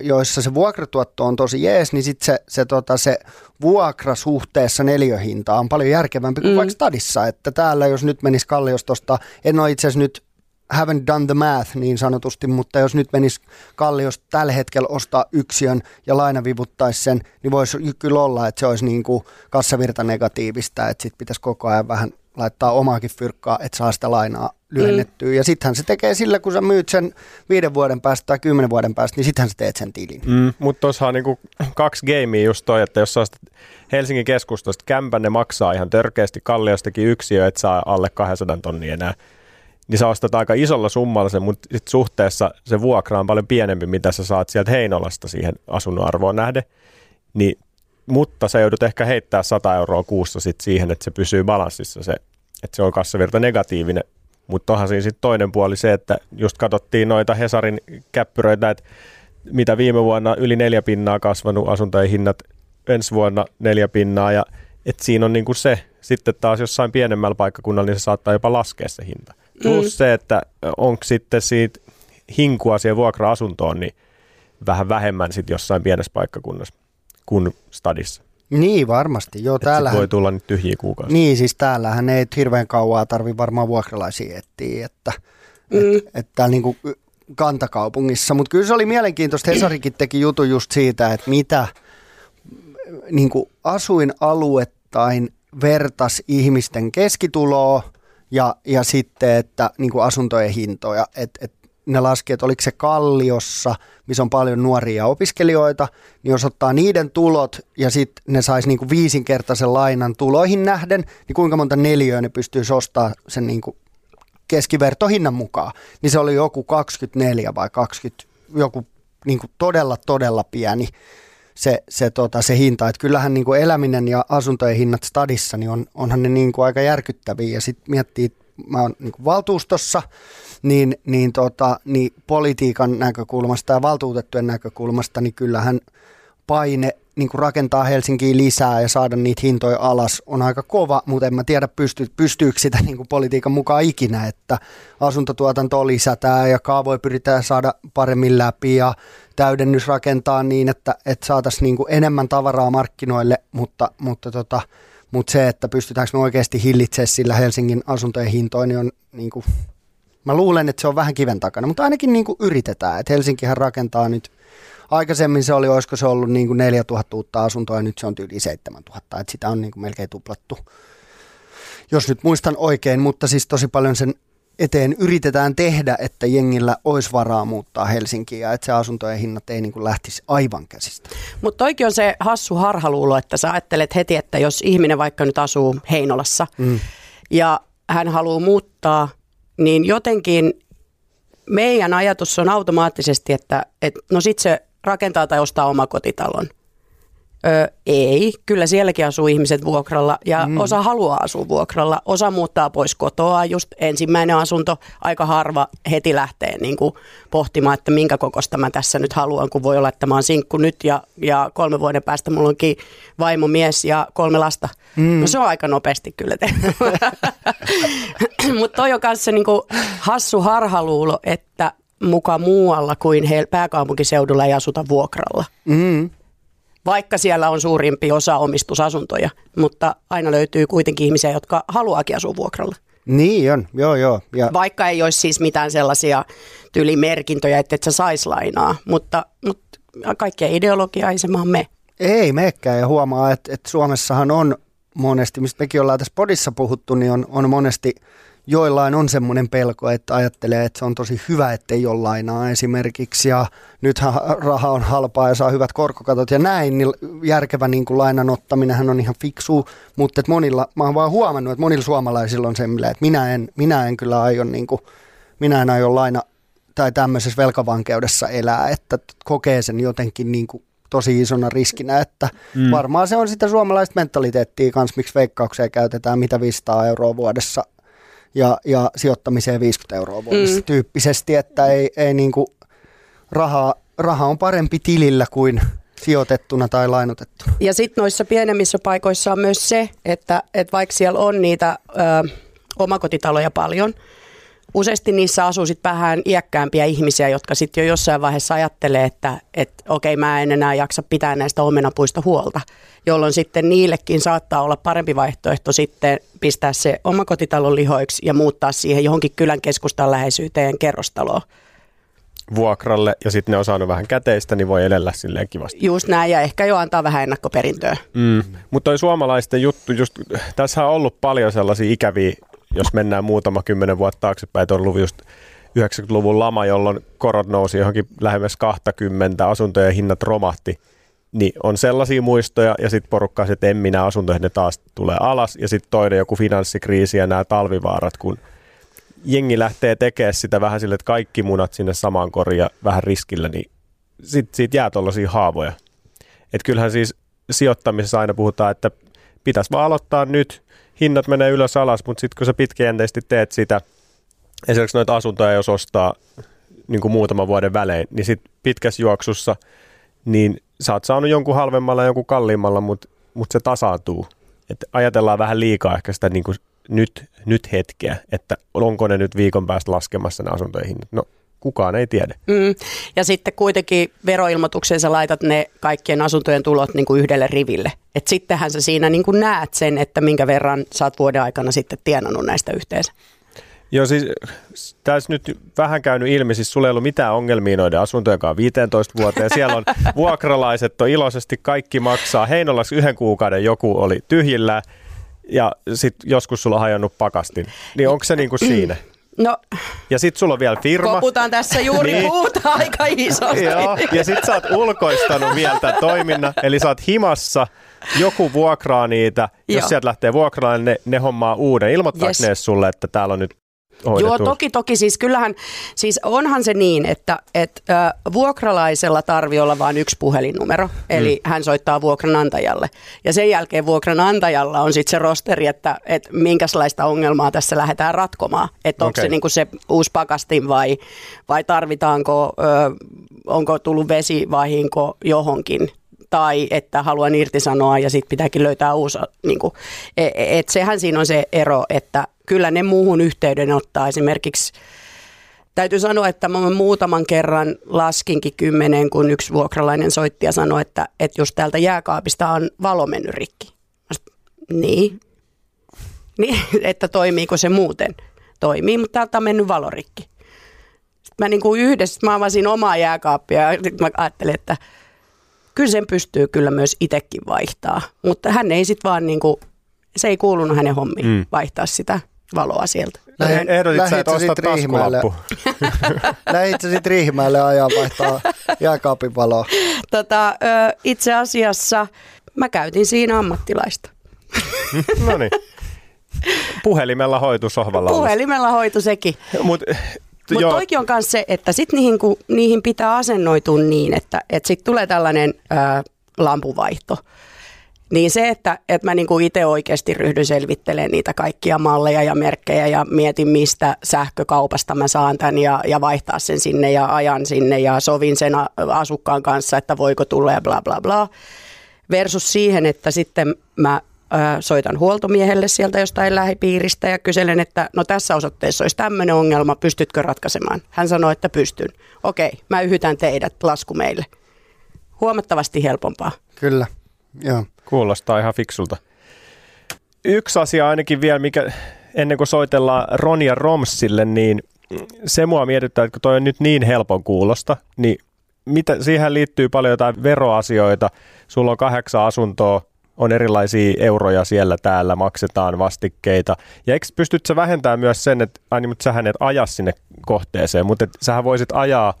joissa se vuokratuotto on tosi jees, niin sitten se, se, tota, se vuokra suhteessa neljöhinta on paljon järkevämpi kuin mm. vaikka stadissa. Että täällä jos nyt menisi Kalliostosta, en ole itse asiassa nyt haven't done the math niin sanotusti, mutta jos nyt menisi Kalliosta tällä hetkellä ostaa yksiön ja laina vivuttaisi sen, niin voisi kyllä olla, että se olisi niin kuin kassavirta negatiivista, että sitten pitäisi koko ajan vähän laittaa omaakin fyrkkaa, että saa sitä lainaa lyhennettyä. Mm. Ja sittenhän se tekee sillä, kun sä myyt sen viiden vuoden päästä tai kymmenen vuoden päästä, niin sittenhän sä teet sen tilin. Mm, mutta tuossa on niinku kaksi gamea just toi, että jos sä Helsingin keskustasta kämpän, ne maksaa ihan törkeästi Kalliostakin yksiö, että saa alle 200 tonnia enää niin sä ostat aika isolla summalla sen, mutta sit suhteessa se vuokra on paljon pienempi, mitä sä saat sieltä Heinolasta siihen asunnon arvoon nähden. Niin, mutta sä joudut ehkä heittää 100 euroa kuussa sit siihen, että se pysyy balanssissa se, että se on kassavirta negatiivinen. Mutta onhan siinä sitten toinen puoli se, että just katsottiin noita Hesarin käppyröitä, että mitä viime vuonna yli neljä pinnaa kasvanut asuntojen hinnat, ensi vuonna neljä pinnaa ja että siinä on niinku se, sitten taas jossain pienemmällä paikkakunnalla, niin se saattaa jopa laskea se hinta. Plus mm. se, että onko sitten siitä hinkua siihen vuokra-asuntoon, niin vähän vähemmän sitten jossain pienessä paikkakunnassa kuin stadissa. Niin, varmasti. Joo, täällä voi tulla nyt tyhjiä kuukausia. Niin, siis täällähän ei hirveän kauaa tarvi varmaan vuokralaisia etsiä, että mm. et, et täällä niinku kantakaupungissa. Mutta kyllä se oli mielenkiintoista. Hesarikin teki jutun just siitä, että mitä niin asuinaluettain vertas ihmisten keskituloa ja, ja sitten, että niin kuin asuntojen hintoja, että et ne laski, että oliko se Kalliossa, missä on paljon nuoria opiskelijoita, niin jos ottaa niiden tulot ja sitten ne saisi niin kuin viisinkertaisen lainan tuloihin nähden, niin kuinka monta neliöä ne pystyisi ostamaan sen niin kuin keskivertohinnan mukaan, niin se oli joku 24 vai 20, joku niin kuin todella, todella pieni se, se, tota, se hinta. Että kyllähän niin kuin eläminen ja asuntojen hinnat stadissa, niin on, onhan ne niin kuin aika järkyttäviä. Ja sitten miettii, mä oon niin valtuustossa, niin, niin, tota, niin politiikan näkökulmasta ja valtuutettujen näkökulmasta, niin kyllähän paine niin kuin rakentaa Helsinkiin lisää ja saada niitä hintoja alas on aika kova, mutta en mä tiedä pysty, pystyykö sitä niin kuin politiikan mukaan ikinä, että asuntotuotantoa lisätään ja kaavoja pyritään saada paremmin läpi ja täydennys rakentaa niin, että, että saataisiin niin kuin enemmän tavaraa markkinoille, mutta, mutta, tota, mutta se, että pystytäänkö me oikeasti hillitsemään sillä Helsingin asuntojen hintoja, niin on niin kuin, mä luulen, että se on vähän kiven takana, mutta ainakin niin kuin yritetään, että Helsinkihän rakentaa nyt Aikaisemmin se oli, olisiko se ollut niin kuin 4000 uutta asuntoa ja nyt se on yli 7000, että sitä on niin kuin melkein tuplattu. Jos nyt muistan oikein, mutta siis tosi paljon sen eteen yritetään tehdä, että jengillä olisi varaa muuttaa Helsinkiin ja että se asuntojen hinnat ei niin kuin lähtisi aivan käsistä. Mutta toikin on se hassu harhaluulo, että sä ajattelet heti, että jos ihminen vaikka nyt asuu Heinolassa mm. ja hän haluaa muuttaa, niin jotenkin meidän ajatus on automaattisesti, että, että no sit se rakentaa tai ostaa omakotitalon. Öö, ei, kyllä sielläkin asuu ihmiset vuokralla ja mm. osa haluaa asua vuokralla, osa muuttaa pois kotoa, just ensimmäinen asunto, aika harva heti lähtee niin kuin pohtimaan, että minkä kokosta mä tässä nyt haluan, kun voi olla, että mä oon sinkku nyt ja, ja kolme vuoden päästä mulla onkin vaimo, mies ja kolme lasta. Mm. No se on aika nopeasti kyllä. Mutta toi on kanssa niin kuin hassu harhaluulo, että muka muualla kuin he, pääkaupunkiseudulla ei asuta vuokralla. Mm. Vaikka siellä on suurimpi osa omistusasuntoja, mutta aina löytyy kuitenkin ihmisiä, jotka haluaakin asua vuokralla. Niin on, joo joo. Ja... Vaikka ei olisi siis mitään sellaisia tyylimerkintöjä, että et sä sais lainaa, mutta, mutta kaikkea ideologiaa ei se maa me. Ei mekään ja huomaa, että, että Suomessahan on monesti, mistä mekin ollaan tässä podissa puhuttu, niin on, on monesti joillain on semmoinen pelko, että ajattelee, että se on tosi hyvä, ettei ole lainaa esimerkiksi. Ja nythän raha on halpaa ja saa hyvät korkokatot ja näin, niin järkevä niin kuin lainan ottaminen on ihan fiksu. Mutta että monilla, mä oon vaan huomannut, että monilla suomalaisilla on semmoinen, että minä en, minä en kyllä aio, niin kuin, minä en aio laina tai tämmöisessä velkavankeudessa elää, että kokee sen jotenkin niin kuin tosi isona riskinä, että mm. varmaan se on sitä suomalaista mentaliteettia kanssa, miksi veikkauksia käytetään mitä 500 euroa vuodessa ja, ja sijoittamiseen 50 euroa vuodessa mm. tyyppisesti, että ei, ei niin kuin raha, raha on parempi tilillä kuin sijoitettuna tai lainotettuna. Ja sitten noissa pienemmissä paikoissa on myös se, että, että vaikka siellä on niitä ö, omakotitaloja paljon, useasti niissä asuu sitten vähän iäkkäämpiä ihmisiä, jotka sitten jo jossain vaiheessa ajattelee, että, että okei, mä en enää jaksa pitää näistä omenapuista huolta, jolloin sitten niillekin saattaa olla parempi vaihtoehto sitten pistää se omakotitalon lihoiksi ja muuttaa siihen johonkin kylän keskustan läheisyyteen kerrostaloon vuokralle ja sitten ne on saanut vähän käteistä, niin voi elellä silleen kivasti. Just näin ja ehkä jo antaa vähän ennakkoperintöä. Mm. Mutta toi suomalaisten juttu, just, tässä on ollut paljon sellaisia ikäviä jos mennään muutama kymmenen vuotta taaksepäin, on ollut just 90-luvun lama, jolloin korot nousi johonkin lähemmäs 20, asuntojen hinnat romahti, niin on sellaisia muistoja ja sitten porukka että en minä asuntoihin, ne taas tulee alas ja sitten toinen joku finanssikriisi ja nämä talvivaarat, kun jengi lähtee tekemään sitä vähän sille, että kaikki munat sinne samaan koriin ja vähän riskillä, niin sitten siitä jää tuollaisia haavoja. Että kyllähän siis sijoittamisessa aina puhutaan, että pitäisi vaan aloittaa nyt hinnat menee ylös alas, mutta sitten kun sä pitkäjänteisesti teet sitä, esimerkiksi noita asuntoja, jos ostaa niin kuin muutaman vuoden välein, niin sitten pitkässä juoksussa, niin sä oot saanut jonkun halvemmalla ja jonkun kalliimmalla, mutta mut se tasaantuu. Et ajatellaan vähän liikaa ehkä sitä niin kuin nyt, nyt hetkeä, että onko ne nyt viikon päästä laskemassa ne asuntojen hinnat. No kukaan ei tiedä. Mm. Ja sitten kuitenkin veroilmoitukseen sä laitat ne kaikkien asuntojen tulot niin kuin yhdelle riville. Et sittenhän sä siinä niin kuin näet sen, että minkä verran sä oot vuoden aikana sitten tienannut näistä yhteensä. Joo, siis tässä nyt vähän käynyt ilmi, siis sulla ei ollut mitään ongelmia noiden asuntojen kanssa 15 vuoteen. Siellä on vuokralaiset on iloisesti, kaikki maksaa. Heinolassa yhden kuukauden joku oli tyhjillä ja sitten joskus sulla on hajonnut pakastin. Niin onko se niin kuin siinä? No, ja sit sulla on vielä firma. Koputaan tässä juuri niin. puuta aika isosti. Joo, ja sit sä oot ulkoistanut vielä tämän toiminnan, eli sä oot himassa, joku vuokraa niitä, Joo. jos sieltä lähtee vuokraamaan, ne, ne hommaa uuden. Ilmoittaako yes. ne sulle, että täällä on nyt hoidettu? Joo, toki, toki. Siis kyllähän, siis onhan se niin, että et, äh, vuokralaisella tarvii olla vain yksi puhelinnumero, eli mm. hän soittaa vuokranantajalle. Ja sen jälkeen vuokranantajalla on sitten se rosteri, että et minkälaista ongelmaa tässä lähdetään ratkomaan. Että onko okay. se niinku se uusi pakastin vai, vai tarvitaanko, ö, onko tullut vesivahinko johonkin tai että haluan irtisanoa ja sitten pitääkin löytää uusi. Niin kuin, et, et sehän siinä on se ero, että kyllä ne muuhun yhteyden ottaa esimerkiksi Täytyy sanoa, että mä muutaman kerran laskinkin kymmenen, kun yksi vuokralainen soitti ja sanoi, että, että jos täältä jääkaapista on valo mennyt rikki. Niin. niin, että toimiiko se muuten. Toimii, mutta täältä on mennyt valorikki. Sitten mä niin kuin yhdessä, mä avasin omaa jääkaappia ja mä ajattelin, että kyllä sen pystyy kyllä myös itsekin vaihtaa. Mutta hän ei sitten vaan niin kuin, se ei kuulunut hänen hommiin mm. vaihtaa sitä valoa sieltä. Lähin, Ehdotit sä, että ostat taskulappu. Lähit sä sitten Riihimäelle ajaa vaihtaa jääkaapin valoa? Tota, itse asiassa mä käytin siinä ammattilaista. no niin. Puhelimella hoitu sohvalla. Puhelimella hoitu sekin. Mut, mutta toikin on myös se, että sit niihin, kun, niihin pitää asennoitua niin, että, että sitten tulee tällainen ää, lampuvaihto. Niin se, että, että mä niinku itse oikeasti ryhdyn selvittelemään niitä kaikkia malleja ja merkkejä ja mietin, mistä sähkökaupasta mä saan tämän ja, ja vaihtaa sen sinne ja ajan sinne ja sovin sen asukkaan kanssa, että voiko tulla ja bla bla bla. Versus siihen, että sitten mä soitan huoltomiehelle sieltä jostain lähipiiristä ja kyselen, että no tässä osoitteessa olisi tämmöinen ongelma, pystytkö ratkaisemaan? Hän sanoi, että pystyn. Okei, mä yhytän teidät, lasku meille. Huomattavasti helpompaa. Kyllä, joo. Kuulostaa ihan fiksulta. Yksi asia ainakin vielä, mikä ennen kuin soitellaan Ronja Romsille, niin se mua mietittää, että kun toi on nyt niin helpon kuulosta, niin mitä, siihen liittyy paljon jotain veroasioita. Sulla on kahdeksan asuntoa, on erilaisia euroja siellä täällä, maksetaan vastikkeita. Ja eikö pystyt sä vähentämään myös sen, että aina, mutta sähän et aja sinne kohteeseen, mutta et sähän voisit ajaa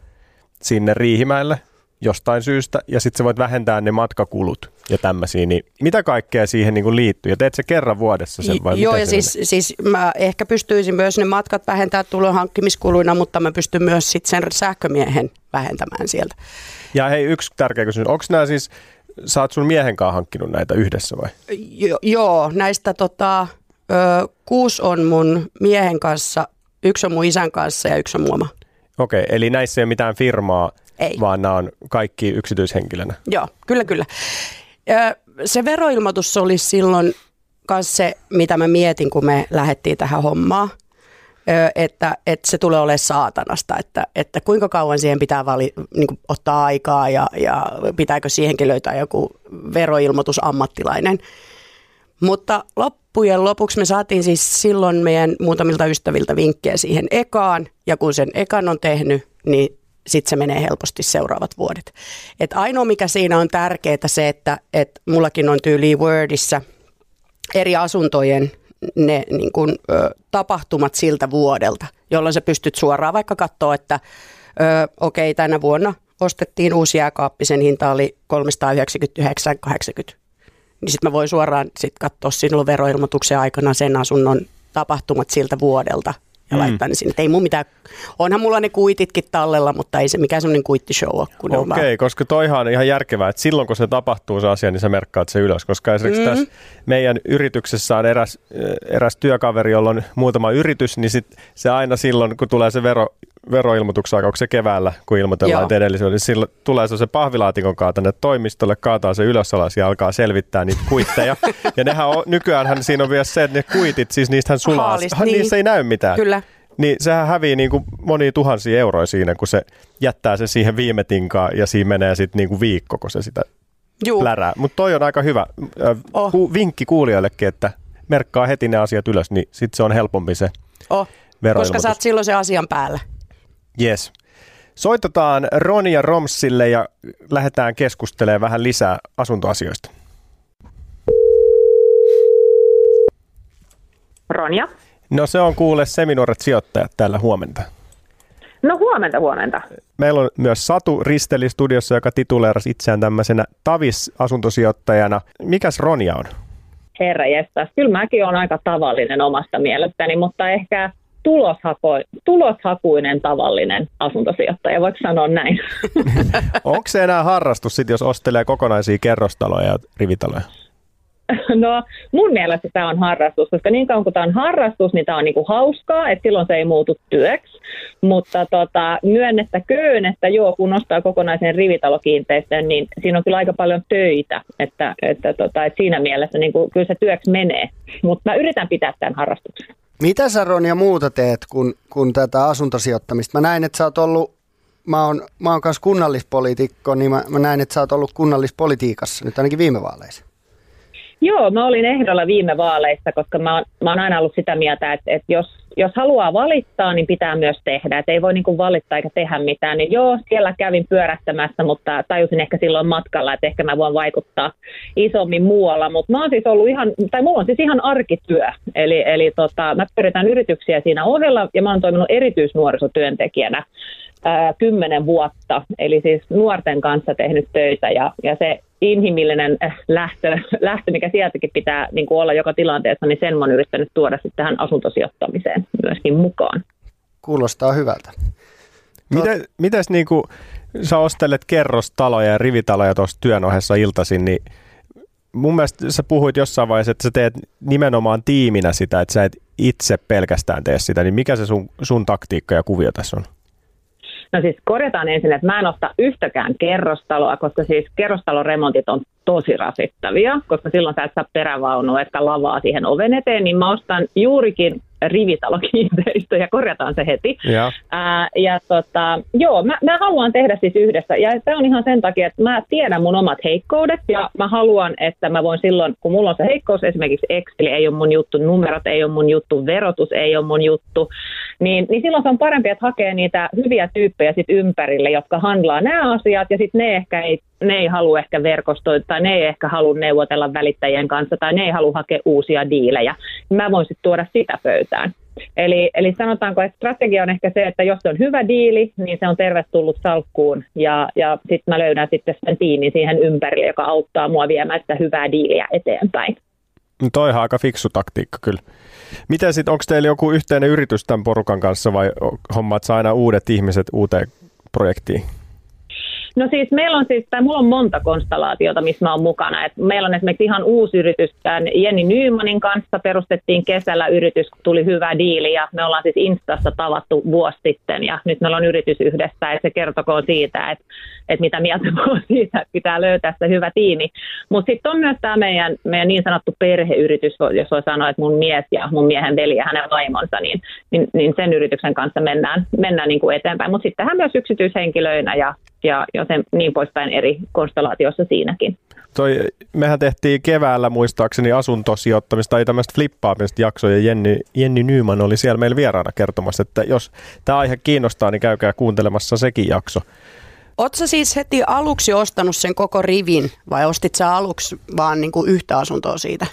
sinne Riihimäelle jostain syystä, ja sitten sä voit vähentää ne matkakulut ja tämmöisiä, niin mitä kaikkea siihen niin kuin liittyy? Ja teet se kerran vuodessa sen vai Joo, ja siis, siis mä ehkä pystyisin myös ne matkat vähentää tulon hankkimiskuluina, mutta mä pystyn myös sit sen sähkömiehen vähentämään sieltä. Ja hei, yksi tärkeä kysymys. Onko nämä siis, sä oot sun miehen kanssa hankkinut näitä yhdessä vai? Jo, joo, näistä tota, ö, kuusi on mun miehen kanssa, yksi on mun isän kanssa ja yksi on mun oma. Okei, eli näissä ei ole mitään firmaa, Ei. vaan nämä on kaikki yksityishenkilönä. Joo, kyllä, kyllä. Se veroilmoitus oli silloin myös se, mitä mä mietin, kun me lähdettiin tähän hommaan. Että, että se tulee olemaan saatanasta, että, että kuinka kauan siihen pitää vali, niin kuin ottaa aikaa ja, ja pitääkö siihenkin löytää joku veroilmoitusammattilainen. Mutta loppujen lopuksi me saatiin siis silloin meidän muutamilta ystäviltä vinkkejä siihen ekaan, ja kun sen ekan on tehnyt, niin sitten se menee helposti seuraavat vuodet. Et ainoa mikä siinä on tärkeää se, että et mullakin on tyyli Wordissa eri asuntojen ne niin kun, ö, tapahtumat siltä vuodelta, jolloin sä pystyt suoraan vaikka katsoa, että okei, tänä vuonna ostettiin uusi jääkaappi, sen hinta oli 399,80. Niin sitten mä voin suoraan sit katsoa silloin veroilmoituksen aikana sen asunnon tapahtumat siltä vuodelta ja mm. laittaa ne sinne. Et ei mun mitään, onhan mulla ne kuititkin tallella, mutta ei se mikään semmoinen kuittishow ole. Kun ne on vaan- Okei, koska toihan on ihan järkevää, että silloin kun se tapahtuu se asia, niin sä merkkaat se ylös. Koska esimerkiksi mm. tässä meidän yrityksessä on eräs, eräs työkaveri, jolla on muutama yritys, niin sit se aina silloin, kun tulee se vero, veroilmoituksen aika, onko se keväällä, kun ilmoitellaan, Joo. että edellisellä, niin silloin tulee se, se pahvilaatikon kaa tänne toimistolle, kaataa se ylös alas ja alkaa selvittää niitä kuitteja. ja nehän on, nykyäänhän siinä on vielä se, että ne kuitit, siis niistähän sulaa, Haalist, ha, niin. niissä ei näy mitään. Kyllä. Niin sehän hävii niin kuin monia tuhansia euroja siinä, kun se jättää se siihen viime tinkaan ja siinä menee sitten niin kuin viikko, kun se sitä Juu. plärää. Mutta toi on aika hyvä Oh. ku, vinkki kuulijoillekin, että merkkaa heti ne asiat ylös, niin sitten se on helpompi se Oh, koska sä oot silloin se asian päällä. Yes. Soitetaan Roni ja Romsille ja lähdetään keskustelemaan vähän lisää asuntoasioista. Ronja. No se on kuule seminuoret sijoittajat täällä huomenta. No huomenta, huomenta. Meillä on myös Satu Risteli studiossa, joka tituleerasi itseään tämmöisenä Tavis-asuntosijoittajana. Mikäs Ronja on? Herra jestas. Kyllä mäkin olen aika tavallinen omasta mielestäni, mutta ehkä tuloshako, tuloshakuinen tavallinen asuntosijoittaja, voiko sanoa näin? Onko se enää harrastus sit, jos ostelee kokonaisia kerrostaloja ja rivitaloja? No mun mielestä tämä on harrastus, koska niin kauan kuin tämä on harrastus, niin tämä on niinku hauskaa, että silloin se ei muutu työksi. Mutta tota, myönnettäköön, että joo, kun nostaa kokonaisen rivitalokiinteistön, niin siinä on kyllä aika paljon töitä, että, että, tota, että siinä mielessä niin kuin, kyllä se työksi menee. Mutta mä yritän pitää tämän harrastuksen. Mitä sä Ronja muuta teet kuin, kuin tätä asuntosijoittamista? Mä näin, että sä oot ollut, mä oon, mä oon kanssa kunnallispoliitikko, niin mä, mä näin, että sä oot ollut kunnallispolitiikassa nyt ainakin viime vaaleissa. Joo, mä olin ehdolla viime vaaleissa, koska mä oon, mä oon aina ollut sitä mieltä, että, että jos, jos haluaa valittaa, niin pitää myös tehdä. Että ei voi niin kuin valittaa eikä tehdä mitään. Niin joo, siellä kävin pyörättämässä, mutta tajusin ehkä silloin matkalla, että ehkä mä voin vaikuttaa isommin muualla. Mutta mä oon siis ollut ihan, tai mulla on siis ihan arkityö. Eli, eli tota, mä pyöritän yrityksiä siinä ohella ja mä oon toiminut erityisnuorisotyöntekijänä kymmenen vuotta, eli siis nuorten kanssa tehnyt töitä ja, ja se inhimillinen äh, lähtö, lähtö, mikä sieltäkin pitää niin kuin olla joka tilanteessa, niin sen mä oon yrittänyt tuoda sitten tähän asuntosijoittamiseen myöskin mukaan. Kuulostaa hyvältä. Miten, mites niinku, sä ostelet kerrostaloja ja rivitaloja tuossa työn ohessa iltaisin, niin mun mielestä sä puhuit jossain vaiheessa, että sä teet nimenomaan tiiminä sitä, että sä et itse pelkästään tee sitä, niin mikä se sun, sun taktiikka ja kuvio tässä on? No siis korjataan ensin, että mä en osta yhtäkään kerrostaloa, koska siis kerrostaloremontit on tosi rasittavia, koska silloin sä et saa perävaunua, että lavaa siihen oven eteen, niin mä ostan juurikin rivitalokiinteistöjä, korjataan se heti. Ja. Ää, ja tota, joo, mä, mä haluan tehdä siis yhdessä. Ja tämä on ihan sen takia, että mä tiedän mun omat heikkoudet ja mä haluan, että mä voin silloin, kun mulla on se heikkous, esimerkiksi Excel ei ole mun juttu, numerot ei ole mun juttu, verotus ei ole mun juttu, niin, niin silloin se on parempi, että hakee niitä hyviä tyyppejä sit ympärille, jotka handlaa nämä asiat ja sitten ne ehkä ei ne ei halua ehkä verkostoida tai ne ei ehkä halua neuvotella välittäjien kanssa tai ne ei halua hakea uusia diilejä, mä voin sitten tuoda sitä pöytään. Eli, eli sanotaanko, että strategia on ehkä se, että jos se on hyvä diili, niin se on tervetullut salkkuun ja, ja sitten mä löydän sitten sen tiimin siihen ympärille, joka auttaa mua viemään sitä hyvää diiliä eteenpäin. No toi on aika fiksu taktiikka kyllä. Miten sitten, onko teillä joku yhteinen yritys tämän porukan kanssa vai hommaat saa aina uudet ihmiset uuteen projektiin? No siis meillä on siis, tai mulla on monta konstellaatiota, missä mä oon mukana. Et meillä on esimerkiksi ihan uusi yritys, tämän Jenni Nyymanin kanssa perustettiin kesällä yritys, kun tuli hyvä diili ja me ollaan siis Instassa tavattu vuosi sitten ja nyt meillä on yritys yhdessä ja se kertokoon siitä, että, että mitä mieltä on siitä, että pitää löytää se hyvä tiimi. Mutta sitten on myös tämä meidän, meidän niin sanottu perheyritys, jos voi sanoa, että mun mies ja mun miehen veli ja hänen vaimonsa, niin, niin, niin sen yrityksen kanssa mennään, mennään niin kuin eteenpäin. Mutta sittenhän myös yksityishenkilöinä ja ja, ja sen niin poispäin eri konstellaatiossa siinäkin. Toi, mehän tehtiin keväällä muistaakseni asuntosijoittamista tai tämmöistä flippaamista jaksoja. Jenni, Jenni Nyman oli siellä meillä vieraana kertomassa, että jos tämä aihe kiinnostaa, niin käykää kuuntelemassa sekin jakso. Oletko siis heti aluksi ostanut sen koko rivin vai ostit sä aluksi vaan niin kuin yhtä asuntoa siitä?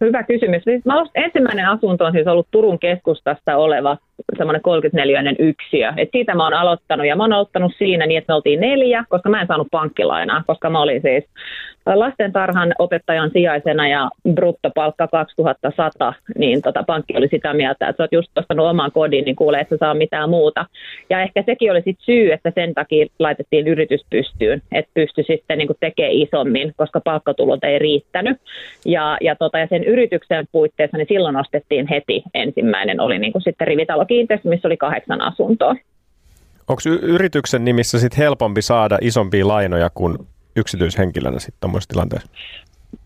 Hyvä kysymys. Siis mä ensimmäinen asunto on siis ollut Turun keskustassa oleva semmoinen 34 yksiö. Et siitä mä oon aloittanut ja mä oon aloittanut siinä niin, että me oltiin neljä, koska mä en saanut pankkilainaa, koska mä olin siis lastentarhan opettajan sijaisena ja bruttopalkka 2100, niin tota, pankki oli sitä mieltä, että sä oot just ostanut oman kodin, niin kuulee, että sä saa mitään muuta. Ja ehkä sekin oli sit syy, että sen takia laitettiin yritys pystyyn, että pystyi sitten niin tekemään isommin, koska palkkatulot ei riittänyt. Ja, ja, tota, ja sen yrityksen puitteissa, niin silloin ostettiin heti ensimmäinen, oli niin sitten rivitalokiinteistö, missä oli kahdeksan asuntoa. Onko yrityksen nimissä sitten helpompi saada isompia lainoja kuin yksityishenkilönä sitten tuommoisessa tilanteessa?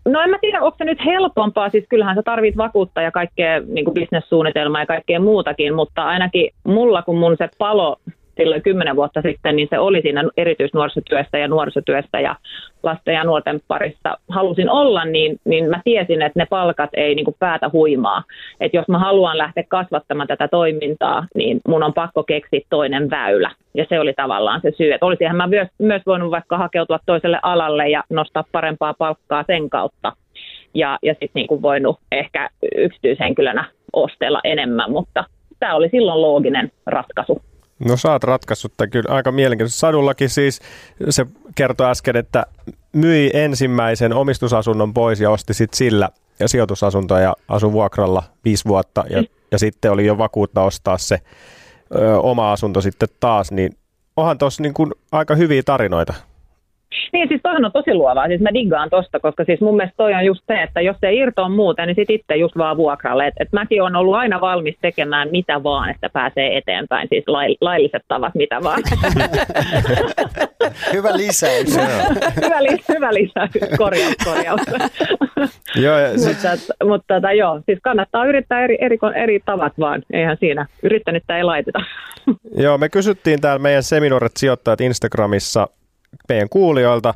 No en mä tiedä, onko se nyt helpompaa, siis kyllähän sä tarvit vakuutta ja kaikkea niin bisnessuunnitelmaa ja kaikkea muutakin, mutta ainakin mulla, kun mun se palo silloin kymmenen vuotta sitten, niin se oli siinä erityisnuorisotyöstä ja nuorisotyöstä ja lasten ja nuorten parissa halusin olla, niin, niin mä tiesin, että ne palkat ei niin päätä huimaa. Että jos mä haluan lähteä kasvattamaan tätä toimintaa, niin mun on pakko keksiä toinen väylä. Ja se oli tavallaan se syy. Että olisihan mä myös, myös voinut vaikka hakeutua toiselle alalle ja nostaa parempaa palkkaa sen kautta. Ja, ja sitten niin voinut ehkä yksityishenkilönä ostella enemmän, mutta tämä oli silloin looginen ratkaisu. No sä oot ratkaissut tämän kyllä aika mielenkiintoisesti. Sadullakin siis se kertoi äsken, että myi ensimmäisen omistusasunnon pois ja osti sitten sillä ja sijoitusasuntoa ja asui vuokralla viisi vuotta ja, ja sitten oli jo vakuutta ostaa se ö, oma asunto sitten taas, niin onhan tuossa niin aika hyviä tarinoita. Niin, siis toihan on tosi luovaa. Siis mä diggaan tosta, koska siis mun mielestä toi on just se, että jos se irtoa muuten, niin sit itse just vaan vuokralle. Et, et mäkin on ollut aina valmis tekemään mitä vaan, että pääsee eteenpäin. Siis lai, lailliset tavat mitä vaan. hyvä lisäys. hyvä, li, hyvä lisäys, korjaus, korjaus. joo, mutta, mutta tota, joo, siis kannattaa yrittää eri, eri, eri tavat vaan. Eihän siinä. Yrittänyttä ei laiteta. joo, me kysyttiin täällä meidän seminoorit sijoittajat Instagramissa meidän kuulijoilta,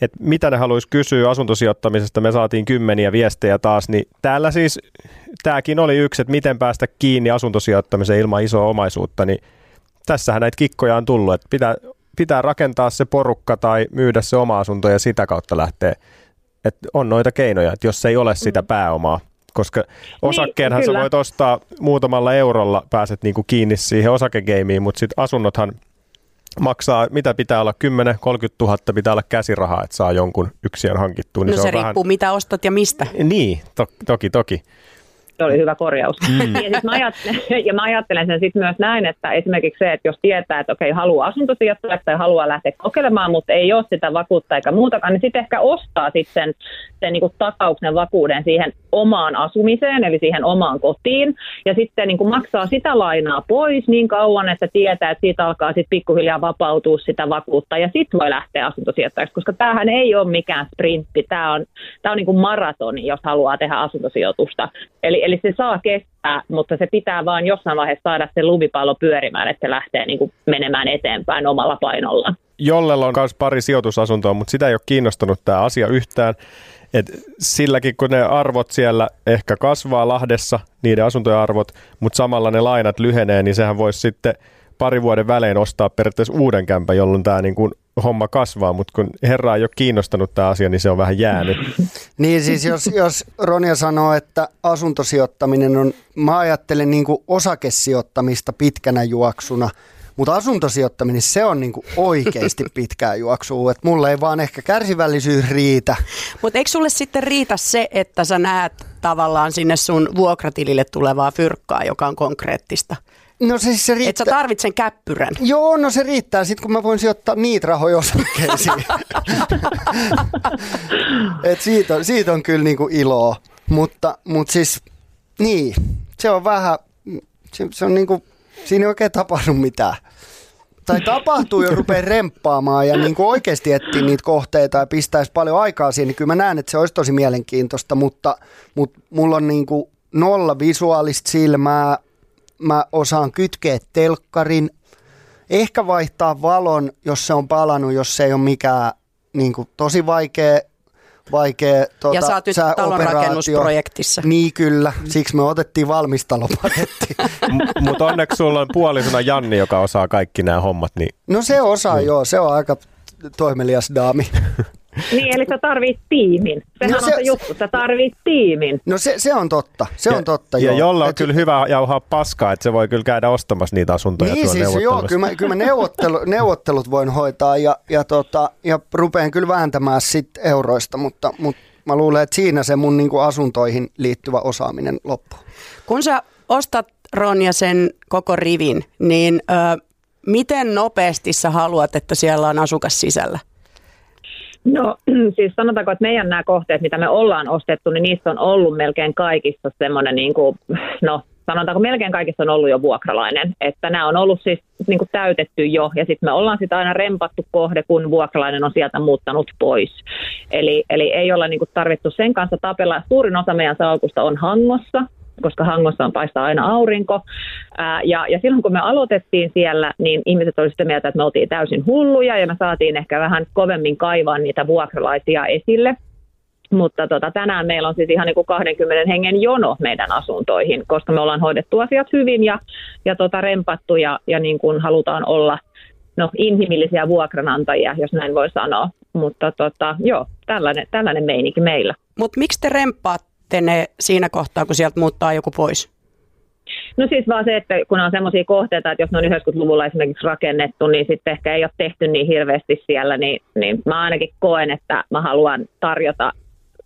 että mitä ne haluaisi kysyä asuntosijoittamisesta. Me saatiin kymmeniä viestejä taas, niin täällä siis tämäkin oli yksi, että miten päästä kiinni asuntosijoittamiseen ilman isoa omaisuutta, niin tässähän näitä kikkoja on tullut, että pitää, pitää rakentaa se porukka tai myydä se oma asunto ja sitä kautta lähtee. Että on noita keinoja, että jos ei ole sitä mm. pääomaa, koska osakkeenhan niin, sä voit ostaa muutamalla eurolla, pääset niinku kiinni siihen osakegeimiin, mutta sitten asunnothan – maksaa, mitä pitää olla, 10-30 000 pitää olla käsirahaa, että saa jonkun yksiön hankittua. Niin no se, se riippuu, vähän... mitä ostat ja mistä. Niin, to, toki, toki. Se oli hyvä korjaus. Mm. Ja, sit mä ajattelen, ja mä ajattelen sen sitten myös näin, että esimerkiksi se, että jos tietää, että okei, haluaa asuntosijoittaa tai haluaa lähteä kokeilemaan, mutta ei ole sitä vakuutta eikä muutakaan, niin sitten ehkä ostaa sitten sen, sen niin takauksen vakuuden siihen omaan asumiseen, eli siihen omaan kotiin, ja sitten niin kuin maksaa sitä lainaa pois niin kauan, että tietää, että siitä alkaa sitten pikkuhiljaa vapautua sitä vakuutta, ja sitten voi lähteä asuntosijoittajaksi, koska tämähän ei ole mikään sprintti, tämä on, tämä on niin kuin maratoni, jos haluaa tehdä asuntosijoitusta. Eli, eli se saa kestää, mutta se pitää vaan jossain vaiheessa saada se lumipallo pyörimään, että se lähtee niin kuin menemään eteenpäin omalla painollaan. Jollella on myös pari sijoitusasuntoa, mutta sitä ei ole kiinnostanut tämä asia yhtään. Et silläkin kun ne arvot siellä ehkä kasvaa Lahdessa, niiden asuntojen arvot, mutta samalla ne lainat lyhenee, niin sehän voisi sitten pari vuoden välein ostaa periaatteessa uuden kämpän, jolloin tämä niin kuin homma kasvaa, mutta kun herra ei ole kiinnostanut tämä asia, niin se on vähän jäänyt. Niin siis jos, jos Ronja sanoo, että asuntosijoittaminen on, mä ajattelen niin kuin osakesijoittamista pitkänä juoksuna, mutta asuntosijoittaminen se on niin kuin oikeasti pitkää juoksua, että mulle ei vaan ehkä kärsivällisyys riitä. Mutta eikö sulle sitten riitä se, että sä näet tavallaan sinne sun vuokratilille tulevaa fyrkkaa, joka on konkreettista? No siis se riittää. Et sä tarvit sen käppyrän. Joo, no se riittää sitten, kun mä voin sijoittaa niitä rahoja osakkeisiin. Et siitä, on, siitä on kyllä niinku iloa. Mutta, mutta siis, niin, se on vähän, se, se on niinku, siinä ei oikein tapahdu mitään. Tai tapahtuu, jos rupeaa remppaamaan ja niinku oikeasti etsii niitä kohteita ja pistäisi paljon aikaa siihen, niin kyllä mä näen, että se olisi tosi mielenkiintoista, mutta, mutta mulla on niinku nolla visuaalista silmää, mä osaan kytkeä telkkarin, ehkä vaihtaa valon, jos se on palannut, jos se ei ole mikään niin kuin, tosi vaikea vaikea tuota, Ja sä oot nyt talonrakennusprojektissa. Niin kyllä, siksi me otettiin valmistalopaketti. M- Mutta onneksi sulla on puolisona Janni, joka osaa kaikki nämä hommat. Niin... No se osaa joo, se on aika toimelias daami. Niin, eli sä tarvit tiimin. Sehän No se- on se juttu, sä tarvit tiimin. No se, se on totta, se on totta Ja joo. jolla on Et- kyllä hyvä jauhaa paskaa, että se voi kyllä käydä ostamassa niitä asuntoja Niin siis joo, kyllä mä, kyllä mä neuvottelu, neuvottelut voin hoitaa ja, ja, tota, ja rupean kyllä vääntämään sit euroista, mutta, mutta mä luulen, että siinä se mun niin kuin asuntoihin liittyvä osaaminen loppuu. Kun sä ostat Ronja sen koko rivin, niin ö, miten nopeasti sä haluat, että siellä on asukas sisällä? No siis sanotaanko, että meidän nämä kohteet, mitä me ollaan ostettu, niin niissä on ollut melkein kaikissa semmoinen, niin kuin, no sanotaanko melkein kaikissa on ollut jo vuokralainen. Että nämä on ollut siis niin kuin täytetty jo ja sitten me ollaan sitä aina rempattu kohde, kun vuokralainen on sieltä muuttanut pois. Eli, eli ei olla niin kuin tarvittu sen kanssa tapella. Suurin osa meidän salkusta on hangossa, koska hangossa on paistaa aina aurinko. Ää, ja, ja silloin kun me aloitettiin siellä, niin ihmiset olivat sitä mieltä, että me oltiin täysin hulluja ja me saatiin ehkä vähän kovemmin kaivaa niitä vuokralaisia esille. Mutta tota, tänään meillä on siis ihan niin kuin 20 hengen jono meidän asuntoihin, koska me ollaan hoidettu asiat hyvin ja, ja tota, rempattu ja, ja niin kuin halutaan olla no, inhimillisiä vuokranantajia, jos näin voi sanoa. Mutta tota, joo, tällainen, tällainen meininki meillä. Mutta miksi te remppaatte ne siinä kohtaa, kun sieltä muuttaa joku pois? No siis vaan se, että kun on semmoisia kohteita, että jos ne on 90-luvulla esimerkiksi rakennettu, niin sitten ehkä ei ole tehty niin hirveästi siellä, niin, niin mä ainakin koen, että mä haluan tarjota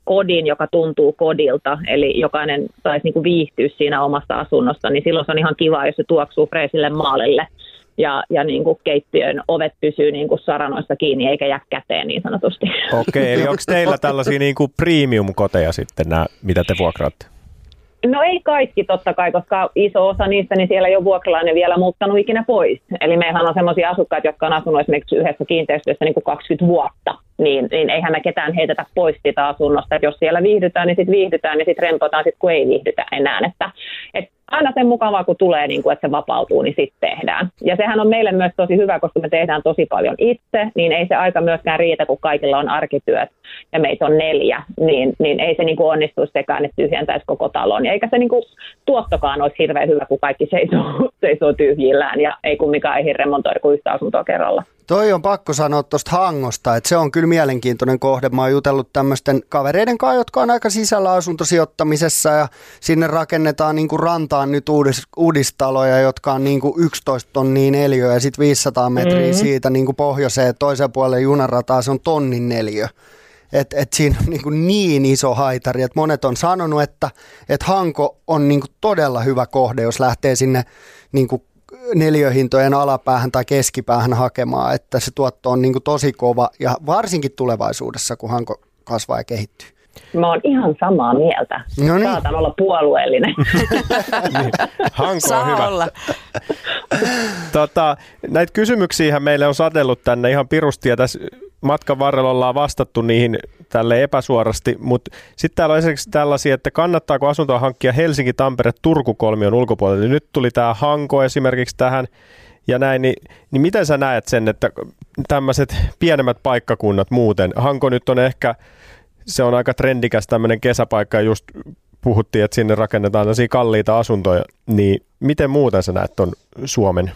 kodin, joka tuntuu kodilta, eli jokainen saisi niin viihtyä siinä omassa asunnossa, niin silloin se on ihan kiva, jos se tuoksuu freesille maalille ja, ja niin kuin keittiön ovet pysyy niin kuin saranoissa kiinni eikä jää käteen niin sanotusti. Okei, eli onko teillä tällaisia niin kuin premium-koteja sitten, nämä, mitä te vuokraatte? No ei kaikki totta kai, koska iso osa niistä, niin siellä ei ole vuokralainen vielä muuttanut ikinä pois. Eli meillähän on sellaisia asukkaita, jotka on asunut esimerkiksi yhdessä kiinteistössä niin kuin 20 vuotta, niin, niin eihän me ketään heitetä pois siitä asunnosta. Et jos siellä viihdytään, niin sitten viihdytään ja sitten rempotaan, sit, kun ei viihdytä enää. Että, et aina sen mukavaa, kun tulee, niin kuin, että se vapautuu, niin sitten tehdään. Ja sehän on meille myös tosi hyvä, koska me tehdään tosi paljon itse, niin ei se aika myöskään riitä, kun kaikilla on arkityöt ja meitä on neljä, niin, niin ei se niin kuin onnistuisi sekään, että tyhjentäisi koko talon. Eikä se niin kuin, tuottokaan olisi hirveän hyvä, kun kaikki seisoo, seisoo tyhjillään ja ei kumminkaan ehdi remontoida kuin yhtä asuntoa kerralla. Toi on pakko sanoa tuosta Hangosta, että se on kyllä mielenkiintoinen kohde. Mä oon jutellut tämmöisten kavereiden kanssa, jotka on aika sisällä asuntosijoittamisessa ja sinne rakennetaan niinku rantaan nyt uudis, uudistaloja, jotka on niinku 11 tonnia neliö ja sitten 500 metriä mm-hmm. siitä niinku pohjoiseen toiseen puolelle junarataa, se on tonnin neliö. Et, et siinä on niin, kuin niin iso haitari, että monet on sanonut, että et Hanko on niin kuin todella hyvä kohde, jos lähtee sinne niin kuin neliöhintojen alapäähän tai keskipäähän hakemaan, että se tuotto on niin kuin tosi kova ja varsinkin tulevaisuudessa, kun Hanko kasvaa ja kehittyy. Mä oon ihan samaa mieltä. No niin. Saatan olla puolueellinen. Hanko on Saa hyvä. olla. Tota, näitä kysymyksiä meille on satellut tänne ihan pirusti ja tässä matkan varrella ollaan vastattu niihin tälle epäsuorasti, mutta sitten täällä on esimerkiksi tällaisia, että kannattaako asuntoa hankkia Helsinki, Tampere, Turku kolmion ulkopuolelle. Nyt tuli tämä Hanko esimerkiksi tähän ja näin, niin, niin miten sä näet sen, että tämmöiset pienemmät paikkakunnat muuten, Hanko nyt on ehkä, se on aika trendikäs tämmöinen kesäpaikka ja just puhuttiin, että sinne rakennetaan tällaisia kalliita asuntoja, niin miten muuten sä näet ton Suomen?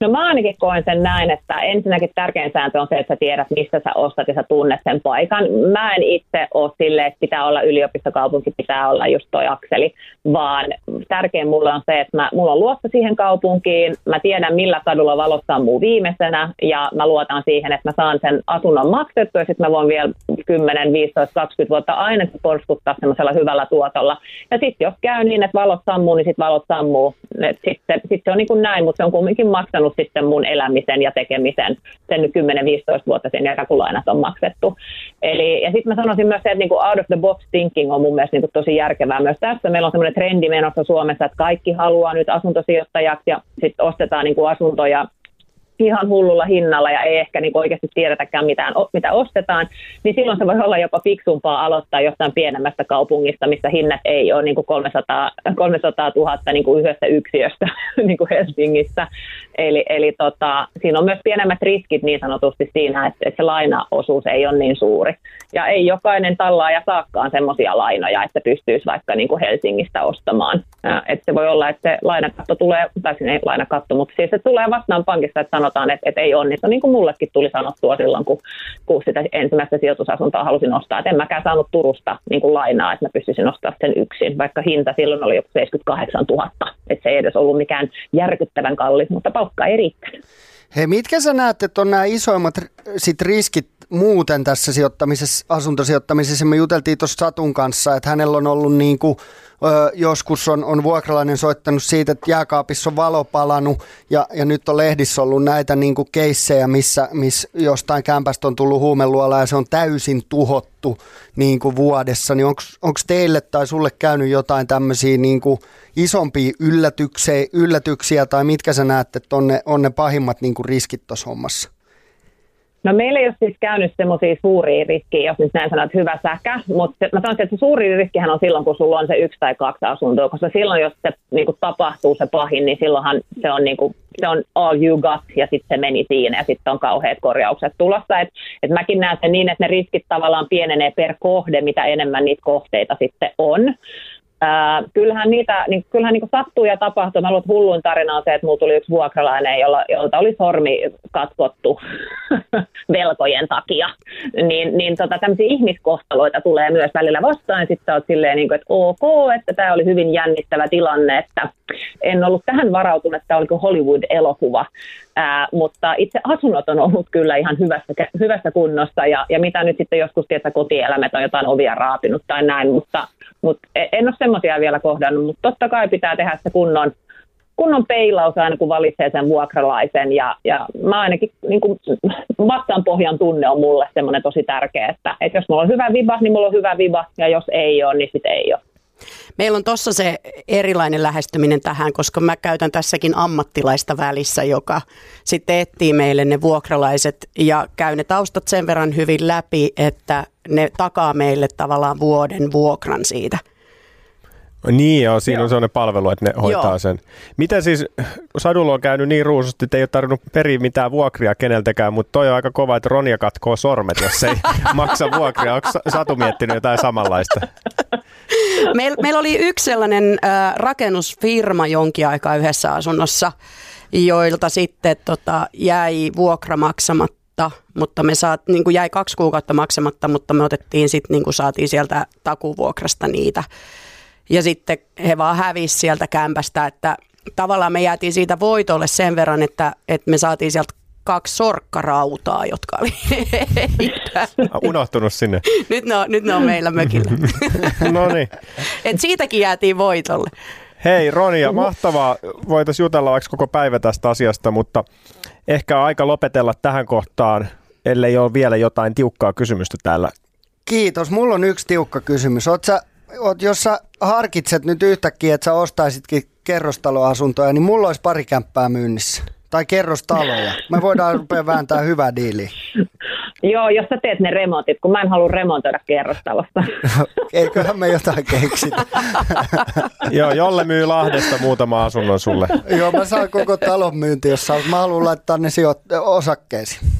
No mä ainakin koen sen näin, että ensinnäkin tärkein sääntö on se, että sä tiedät, mistä sä ostat ja sä tunnet sen paikan. Mä en itse ole sille, että pitää olla yliopistokaupunki, pitää olla just toi akseli, vaan tärkein mulle on se, että mä, mulla on luotto siihen kaupunkiin, mä tiedän millä kadulla valot sammuu viimeisenä ja mä luotan siihen, että mä saan sen asunnon maksettua ja sitten mä voin vielä 10, 15, 20 vuotta ainakin porskuttaa semmoisella hyvällä tuotolla. Ja sitten jos käy niin, että valot sammuu, niin sitten valot sammuu. Sitten sit se on niin kuin näin, mutta se on kumminkin maksanut sitten mun elämisen ja tekemisen sen 10-15 vuotta sen jälkeen, kun lainat on maksettu. Eli, ja sitten mä sanoisin myös se, että niin kuin out of the box thinking on mun mielestä niin kuin tosi järkevää myös tässä. Meillä on semmoinen trendi menossa Suomessa, että kaikki haluaa nyt asuntosijoittajaksi ja sitten ostetaan niin kuin asuntoja ihan hullulla hinnalla ja ei ehkä niin oikeasti tiedetäkään mitään, mitä ostetaan, niin silloin se voi olla jopa fiksumpaa aloittaa jostain pienemmästä kaupungista, missä hinnat ei ole niin kuin 300, 300 000 niin kuin yksiöstä niin kuin Helsingissä. Eli, eli tota, siinä on myös pienemmät riskit niin sanotusti siinä, että, että se lainaosuus ei ole niin suuri. Ja ei jokainen tallaaja saakkaan semmoisia lainoja, että pystyisi vaikka niin kuin Helsingistä ostamaan. Että se voi olla, että se lainakatto tulee, tai ei lainakatto, mutta siis se tulee vastaan pankista, että sanotaan, että, että ei onnistu, niin kuin mullekin tuli sanottua silloin, kun, kun sitä ensimmäistä sijoitusasuntoa halusin ostaa. Että en mäkään saanut Turusta niin kuin lainaa, että mä pystyisin ostamaan sen yksin, vaikka hinta silloin oli joku 78 000. Että se ei edes ollut mikään järkyttävän kallis, mutta palkka ei riittänyt. Hei, mitkä sä näet, että on nämä isoimmat sit riskit muuten tässä sijoittamisessa, asuntosijoittamisessa? Me juteltiin tuossa Satun kanssa, että hänellä on ollut niin kuin ö, joskus on, on vuokralainen soittanut siitä, että jääkaapissa on valo palannut ja, ja nyt on lehdissä ollut näitä niin kuin keissejä, missä, missä jostain kämpästä on tullut huumeluola ja se on täysin tuhottu niin kuin vuodessa. Niin onko teille tai sulle käynyt jotain tämmöisiä niin kuin isompia yllätyksiä, yllätyksiä tai mitkä sä näet, että on ne, on ne pahimmat niin kuin riskit tuossa hommassa? No meillä ei ole siis käynyt semmoisia suuria riskejä, jos nyt näin sanot, hyvä säkä, mutta mä sanoisin, että se suuri riskihän on silloin, kun sulla on se yksi tai kaksi asuntoa, koska silloin, jos se niin kuin tapahtuu se pahin, niin silloinhan se on, niin kuin, se on all you got ja sitten se meni siinä ja sitten on kauheat korjaukset tulossa. Et, et mäkin näen sen niin, että ne riskit tavallaan pienenee per kohde, mitä enemmän niitä kohteita sitten on. Ää, kyllähän niitä, niin, kyllähän niin sattuu ja tapahtuu. Mä luulen, että hulluin tarina on se, että mulla tuli yksi vuokralainen, jolla, jolta oli sormi katkottu velkojen takia. Niin, niin tota, tämmöisiä ihmiskohtaloita tulee myös välillä vastaan. Sitten oot silleen, niin kuin, että ok, että tämä oli hyvin jännittävä tilanne, että en ollut tähän varautunut, että tämä oli Hollywood-elokuva. Ää, mutta itse asunnot on ollut kyllä ihan hyvässä, hyvässä kunnossa ja, ja mitä nyt sitten joskus tietää kotieläimet on jotain ovia raapinut tai näin, mutta, mutta e, en ole semmoisia vielä kohdannut, mutta totta kai pitää tehdä se kunnon, kunnon peilaus aina, kun valitsee sen vuokralaisen. Ja, ja mä ainakin niin kuin, vastaan pohjan tunne on mulle semmoinen tosi tärkeä, että, että jos mulla on hyvä viba, niin mulla on hyvä viba, ja jos ei ole, niin sitten ei ole. Meillä on tuossa se erilainen lähestyminen tähän, koska mä käytän tässäkin ammattilaista välissä, joka sitten etsii meille ne vuokralaiset ja käy ne taustat sen verran hyvin läpi, että ne takaa meille tavallaan vuoden vuokran siitä. Niin joo, siinä joo. on sellainen palvelu, että ne hoitaa joo. sen. Miten siis, Sadulla on käynyt niin ruususti, että ei ole tarvinnut periä mitään vuokria keneltäkään, mutta toi on aika kova, että Ronja katkoo sormet, jos ei maksa vuokria. Onko Satu miettinyt jotain samanlaista? Meillä meil oli yksi sellainen äh, rakennusfirma jonkin aikaa yhdessä asunnossa, joilta sitten tota, jäi vuokra maksamatta, mutta me saat, niin kuin jäi kaksi kuukautta maksamatta, mutta me otettiin sitten, niin kuin saatiin sieltä takuvuokrasta niitä ja sitten he vaan hävisi sieltä kämpästä, että tavallaan me jäätiin siitä voitolle sen verran, että, että me saatiin sieltä kaksi sorkkarautaa, jotka oli Unohtunut sinne. nyt, ne on, nyt ne on meillä mökillä. no niin. Et siitäkin jäätiin voitolle. Hei Ronia, mahtavaa. Voitaisiin jutella vaikka koko päivä tästä asiasta, mutta ehkä aika lopetella tähän kohtaan, ellei ole vielä jotain tiukkaa kysymystä täällä. Kiitos. Mulla on yksi tiukka kysymys. Sä oot, jos sä harkitset nyt yhtäkkiä, että sä ostaisitkin kerrostaloasuntoja, niin mulla olisi pari kämppää myynnissä. Tai kerrostaloja. Me voidaan rupea vääntää hyvä diili. Joo, jos sä teet ne remontit, kun mä en halua remontoida kerrostalosta. Eiköhän me jotain keksitä. Joo, Jolle myy Lahdesta muutama asunnon sulle. Joo, mä saan koko talon myynti, jos Mä haluan laittaa ne sijoit- osakkeisiin.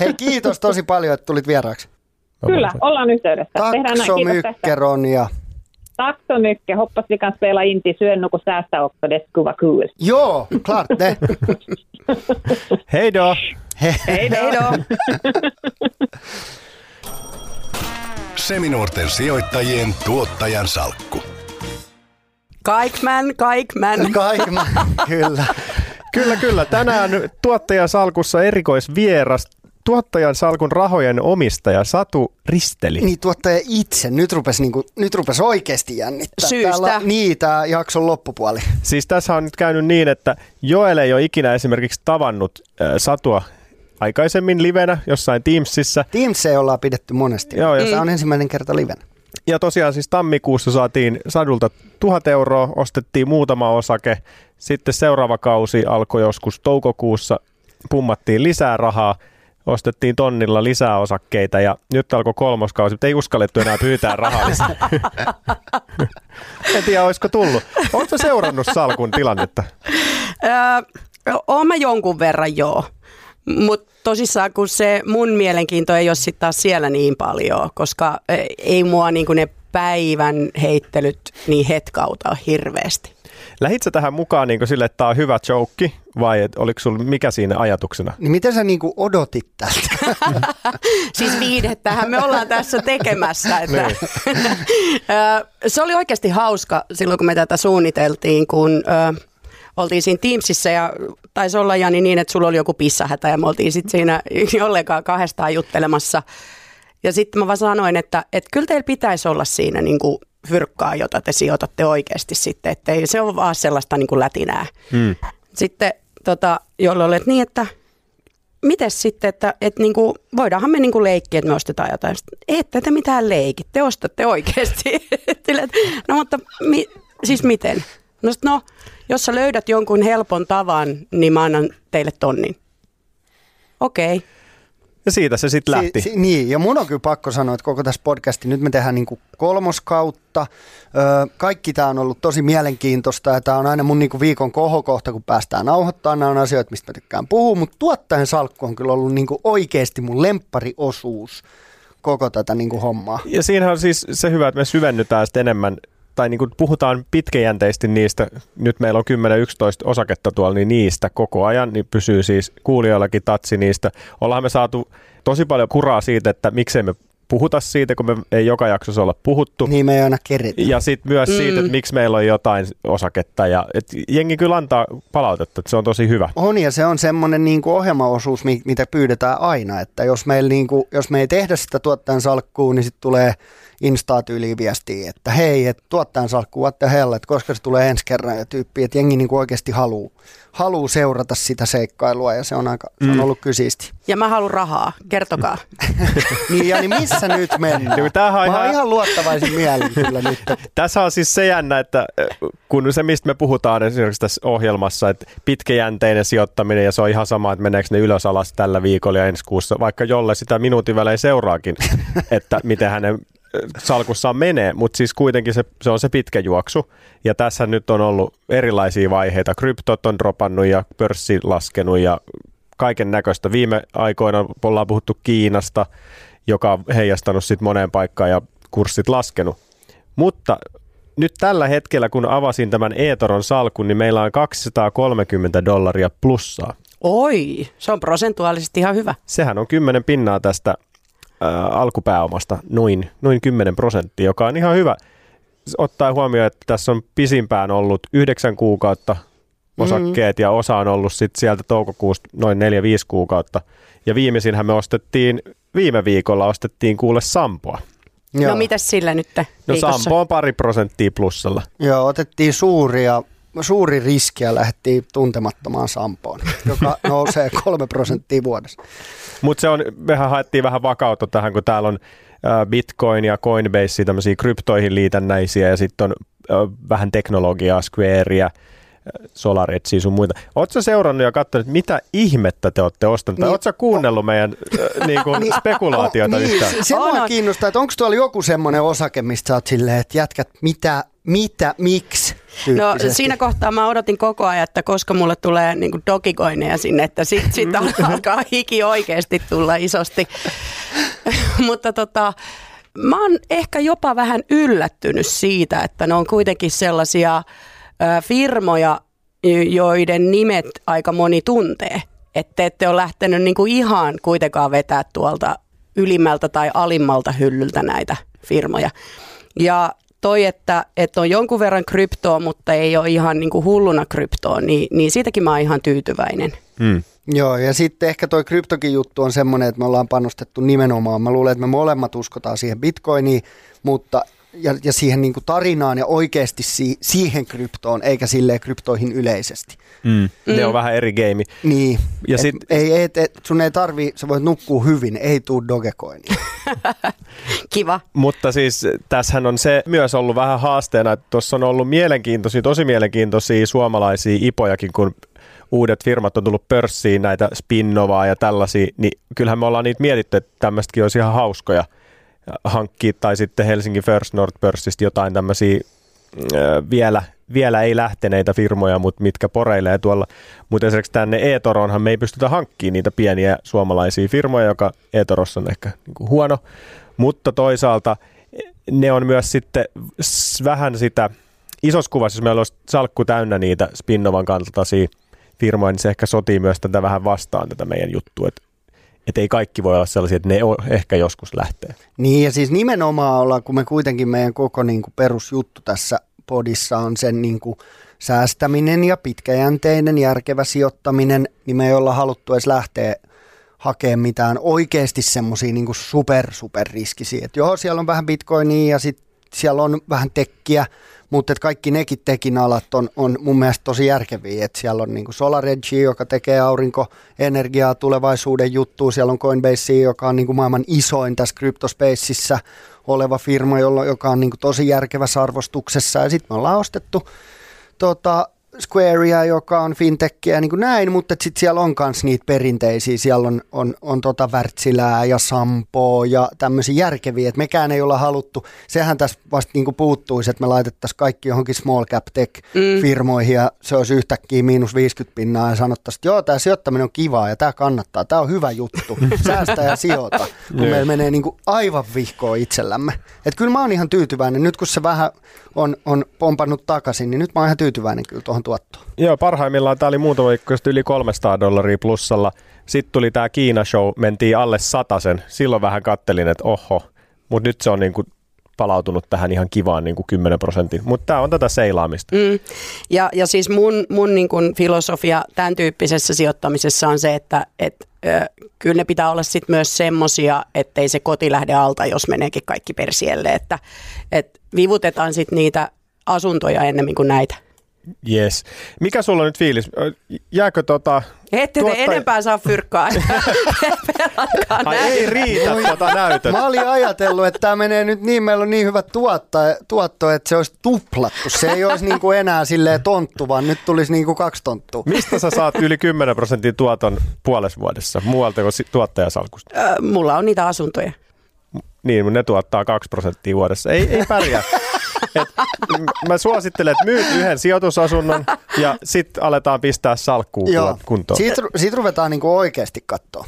Hei, kiitos tosi paljon, että tulit vieraaksi. Kyllä, ollaan yhteydessä. Takso Mykkeron ja... tack så mycket. Hoppas vi kan spela in till Sön och säästä också. Det skulle vara kul. Joo, klart det. Hei då! Hej då! Seminuorten sijoittajien tuottajan salkku. Kaikman, kaikman. Kaikma, kyllä. Kyllä, kyllä. Tänään tuottajan salkussa erikoisvieras, tuottajan salkun rahojen omistaja Satu Risteli. Niin tuottaja itse, nyt rupesi niinku, nyt rupes oikeasti jännittää. Syystä. Täällä, niin, tämä jakson loppupuoli. Siis tässä on nyt käynyt niin, että Joel ei ole ikinä esimerkiksi tavannut äh, Satua aikaisemmin livenä jossain Teamsissa. Teams ei ollaan pidetty monesti. Joo, ja tämä on ensimmäinen kerta liven. Ja tosiaan siis tammikuussa saatiin Sadulta tuhat euroa, ostettiin muutama osake. Sitten seuraava kausi alkoi joskus toukokuussa, pummattiin lisää rahaa, ostettiin tonnilla lisää osakkeita ja nyt alkoi kolmoskausi, mutta ei uskallettu enää pyytää rahaa lisää. en tiedä, olisiko tullut. Oletko seurannut Salkun tilannetta? Öö, oon mä jonkun verran joo. Mutta tosissaan kun se mun mielenkiinto ei ole sitten taas siellä niin paljon, koska ei mua niinku ne päivän heittelyt niin hetkauta hirveästi. Lähitkö tähän mukaan niin sille, että tämä on hyvä joke vai et, oliko sulla mikä siinä ajatuksena? Niin miten sä niinku odotit tältä? Siis viihdettähän me ollaan tässä tekemässä. Että. Ö, se oli oikeasti hauska silloin, kun me tätä suunniteltiin, kun ö, oltiin siinä Teamsissa ja taisi olla Jani niin, että sulla oli joku pissahätä ja me oltiin sitten siinä jollekaan kahdestaan juttelemassa. Ja sitten mä vaan sanoin, että, että kyllä teillä pitäisi olla siinä niin kuin fyrkkaa, jota te sijoitatte oikeasti sitten, että ei se ole vaan sellaista niin kuin lätinää. Hmm. Sitten tota, jolle olet niin, että miten sitten, että, että niin kuin, voidaanhan me niin kuin leikkiä, että me ostetaan jotain. Sitten, ette te mitään leikit, te ostatte oikeasti. Että, no mutta mi, siis miten? No, sit, no, jos sä löydät jonkun helpon tavan, niin mä annan teille tonnin. Okei. Okay. Ja siitä se sitten lähti. Si, si, niin, ja mun on kyllä pakko sanoa, että koko tässä podcasti, nyt me tehdään niinku kolmoskautta. Öö, kaikki tämä on ollut tosi mielenkiintoista ja tämä on aina mun niinku viikon kohokohta, kun päästään nauhoittamaan. Nämä on asioita, mistä mä tykkään puhua, mutta tuottajan salkku on kyllä ollut niinku oikeasti mun lemppariosuus koko tätä niinku hommaa. Ja siinähän on siis se hyvä, että me syvennytään sitten enemmän tai niin kuin puhutaan pitkäjänteisesti niistä, nyt meillä on 10-11 osaketta tuolla, niin niistä koko ajan, niin pysyy siis kuulijoillakin tatsi niistä. Ollaan me saatu tosi paljon kuraa siitä, että miksei me puhuta siitä, kun me ei joka jaksossa olla puhuttu. Niin me ei aina keritä. Ja sitten myös mm. siitä, että miksi meillä on jotain osaketta. Ja, et jengi kyllä antaa palautetta, että se on tosi hyvä. On ja se on semmoinen niin kuin ohjelmaosuus, mitä pyydetään aina. Että jos, meillä niin kuin, jos me ei tehdä sitä tuottajan salkkuun, niin sitten tulee Insta-tyyliin viestiä, että hei, että tuottajan salkku, what the hell, että koska se tulee ensi kerran ja tyyppi, että jengi niin kuin oikeasti haluaa haluu seurata sitä seikkailua ja se on, aika, se on Mm. ollut kysisti. Ja mä haluan rahaa, kertokaa. niin ja niin missä nyt mennään? Tämähän on Mä oon ihan- ihan luottavaisin mielin kyllä nyt. Tässä on siis se jännä, että äh, kun se, mistä me puhutaan esimerkiksi tässä ohjelmassa, että pitkäjänteinen sijoittaminen ja se on ihan sama, että meneekö ne ylös alas tällä viikolla ja ensi kuussa, vaikka jolle sitä minuutin välein seuraakin, että miten hänen salkussaan menee, mutta siis kuitenkin se, se on se pitkä juoksu. Ja tässä nyt on ollut erilaisia vaiheita. Kryptot on dropannut ja pörssi laskenut ja kaiken näköistä. Viime aikoina ollaan puhuttu Kiinasta, joka on heijastanut sitten moneen paikkaan ja kurssit laskenut. Mutta nyt tällä hetkellä, kun avasin tämän Eetoron salkun, niin meillä on 230 dollaria plussaa. Oi, se on prosentuaalisesti ihan hyvä. Sehän on 10 pinnaa tästä ää, alkupääomasta, noin, noin 10 prosenttia, joka on ihan hyvä. Ottaa huomioon, että tässä on pisimpään ollut yhdeksän kuukautta osakkeet mm. ja osa on ollut sit sieltä toukokuusta noin 4-5 kuukautta. Ja viimeisinhän me ostettiin, viime viikolla ostettiin kuule Sampoa. No mitäs sillä nyt No viikossa? Sampo on pari prosenttia plussalla. Joo, otettiin suuria, suuri riski ja lähdettiin tuntemattomaan Sampoon, joka nousee kolme prosenttia vuodessa. Mutta se on, mehän haettiin vähän vakautta tähän, kun täällä on Bitcoin ja Coinbase, tämmöisiä kryptoihin liitännäisiä ja sitten on vähän teknologiaa, Squarea, SolarEdgeä sun muita. Oletko seurannut ja katsonut, että mitä ihmettä te olette ostaneet? Niin. oletko kuunnellut meidän niin kuin spekulaatiota niin, yhtään? se, se mua kiinnostaa, että onko tuolla joku semmoinen osake, mistä sä oot silleen, että jätkät, mitä, mitä, miksi No siinä kohtaa mä odotin koko ajan, että koska mulle tulee niin kuin dogicoineja sinne, että sitten sit alkaa hiki oikeasti tulla isosti. Mutta tota, mä oon ehkä jopa vähän yllättynyt siitä, että ne on kuitenkin sellaisia firmoja, joiden nimet aika moni tuntee. Että ette ole lähtenyt niinku ihan kuitenkaan vetää tuolta ylimmältä tai alimmalta hyllyltä näitä firmoja. Ja toi, että, että on jonkun verran kryptoa, mutta ei ole ihan niin kuin hulluna kryptoa, niin, niin siitäkin mä oon ihan tyytyväinen. Mm. Joo, ja sitten ehkä toi kryptokin juttu on semmoinen, että me ollaan panostettu nimenomaan. Mä luulen, että me molemmat uskotaan siihen bitcoiniin, mutta ja, ja siihen niin kuin tarinaan ja oikeasti si, siihen kryptoon, eikä silleen kryptoihin yleisesti. Mm. Ne on vähän eri game. Niin, Ja et, sit- ei, et, et, sun ei tarvii, sä voit nukkua hyvin, ei tuu Dogecoinia. Kiva. Mutta siis tässähän on se myös ollut vähän haasteena, että tuossa on ollut mielenkiintoisia, tosi mielenkiintoisia suomalaisia ipojakin, kun uudet firmat on tullut pörssiin, näitä Spinnovaa ja tällaisia, niin kyllähän me ollaan niitä mietitty, että tämmöistäkin olisi ihan hauskoja hankkia, tai sitten Helsingin First North-pörssistä jotain tämmöisiä vielä, vielä ei lähteneitä firmoja, mutta mitkä poreilee tuolla. Mutta esimerkiksi tänne eToroonhan me ei pystytä hankkimaan niitä pieniä suomalaisia firmoja, joka eTorossa on ehkä niin kuin huono. Mutta toisaalta ne on myös sitten vähän sitä, isossa kuvassa, jos meillä olisi salkku täynnä niitä Spinnovan kaltaisia firmoja, niin se ehkä sotii myös tätä vähän vastaan tätä meidän juttua, että et ei kaikki voi olla sellaisia, että ne ehkä joskus lähtee. Niin ja siis nimenomaan ollaan, kun me kuitenkin meidän koko niin kuin perusjuttu tässä podissa on sen niin kuin säästäminen ja pitkäjänteinen, järkevä sijoittaminen, niin me ei olla haluttu edes lähteä hakemaan mitään oikeasti semmoisia niin super super riskisiä. Et joo, siellä on vähän bitcoinia ja sitten siellä on vähän tekkiä, mutta kaikki nekin tekin alat on, on mun mielestä tosi järkeviä. Et siellä on niinku SolarEdge, joka tekee aurinkoenergiaa tulevaisuuden juttua. Siellä on Coinbase, joka on niinku maailman isoin tässä cryptospaceissa oleva firma, jolla, joka on niinku tosi järkevässä arvostuksessa. Ja sitten me ollaan ostettu tota, Squarea, joka on fintechia niin kuin näin, mutta sitten siellä on myös niitä perinteisiä, siellä on, on, on tota Wärtsilää ja Sampoa ja tämmöisiä järkeviä, että mekään ei olla haluttu, sehän tässä vasta niin kuin puuttuisi, että me laitettaisiin kaikki johonkin small cap tech firmoihin ja se olisi yhtäkkiä miinus 50 pinnaa ja sanottaisiin, että joo, tämä sijoittaminen on kivaa ja tämä kannattaa, tämä on hyvä juttu, säästä ja sijoita, kun meillä menee niin kuin aivan vihkoon itsellämme. Että kyllä mä oon ihan tyytyväinen, nyt kun se vähän on, on pompannut takaisin, niin nyt mä oon ihan tyytyväinen kyllä tuohon tuottoon. Joo, parhaimmillaan tämä oli muutama viikko yli 300 dollaria plussalla. Sitten tuli tämä Kiina-show, mentiin alle satasen. Silloin vähän kattelin, että oho, mutta nyt se on niinku palautunut tähän ihan kivaan niinku 10 prosentin. Mutta tämä on tätä seilaamista. Mm. Ja, ja siis mun, mun niin kuin filosofia tämän tyyppisessä sijoittamisessa on se, että et, ö, kyllä ne pitää olla sit myös semmosia, ettei se koti lähde alta, jos meneekin kaikki persielle. Että et vivutetaan sitten niitä asuntoja ennemmin kuin näitä. Yes. Mikä sulla on nyt fiilis? Jääkö tota... Ette te Tuottaja- enempää saa fyrkkaa. Ai ei riitä tota näytöt. Mä olin ajatellut, että tämä menee nyt niin, meillä on niin hyvä tuotto, tuotto että se olisi tuplattu. Se ei olisi niin kuin enää silleen tonttu, vaan nyt tulisi niin kuin kaksi tonttua. Mistä sä saat yli 10 prosentin tuoton puolessa vuodessa muualta kuin tuottajasalkusta? Mulla on niitä asuntoja. Niin, mutta ne tuottaa 2 prosenttia vuodessa. Ei, ei pärjää. Et, mä suosittelen, että myyt yhden sijoitusasunnon ja sitten aletaan pistää salkkuun Joo, kuntoon. siitä, siitä ruvetaan niin kuin oikeasti katsoa.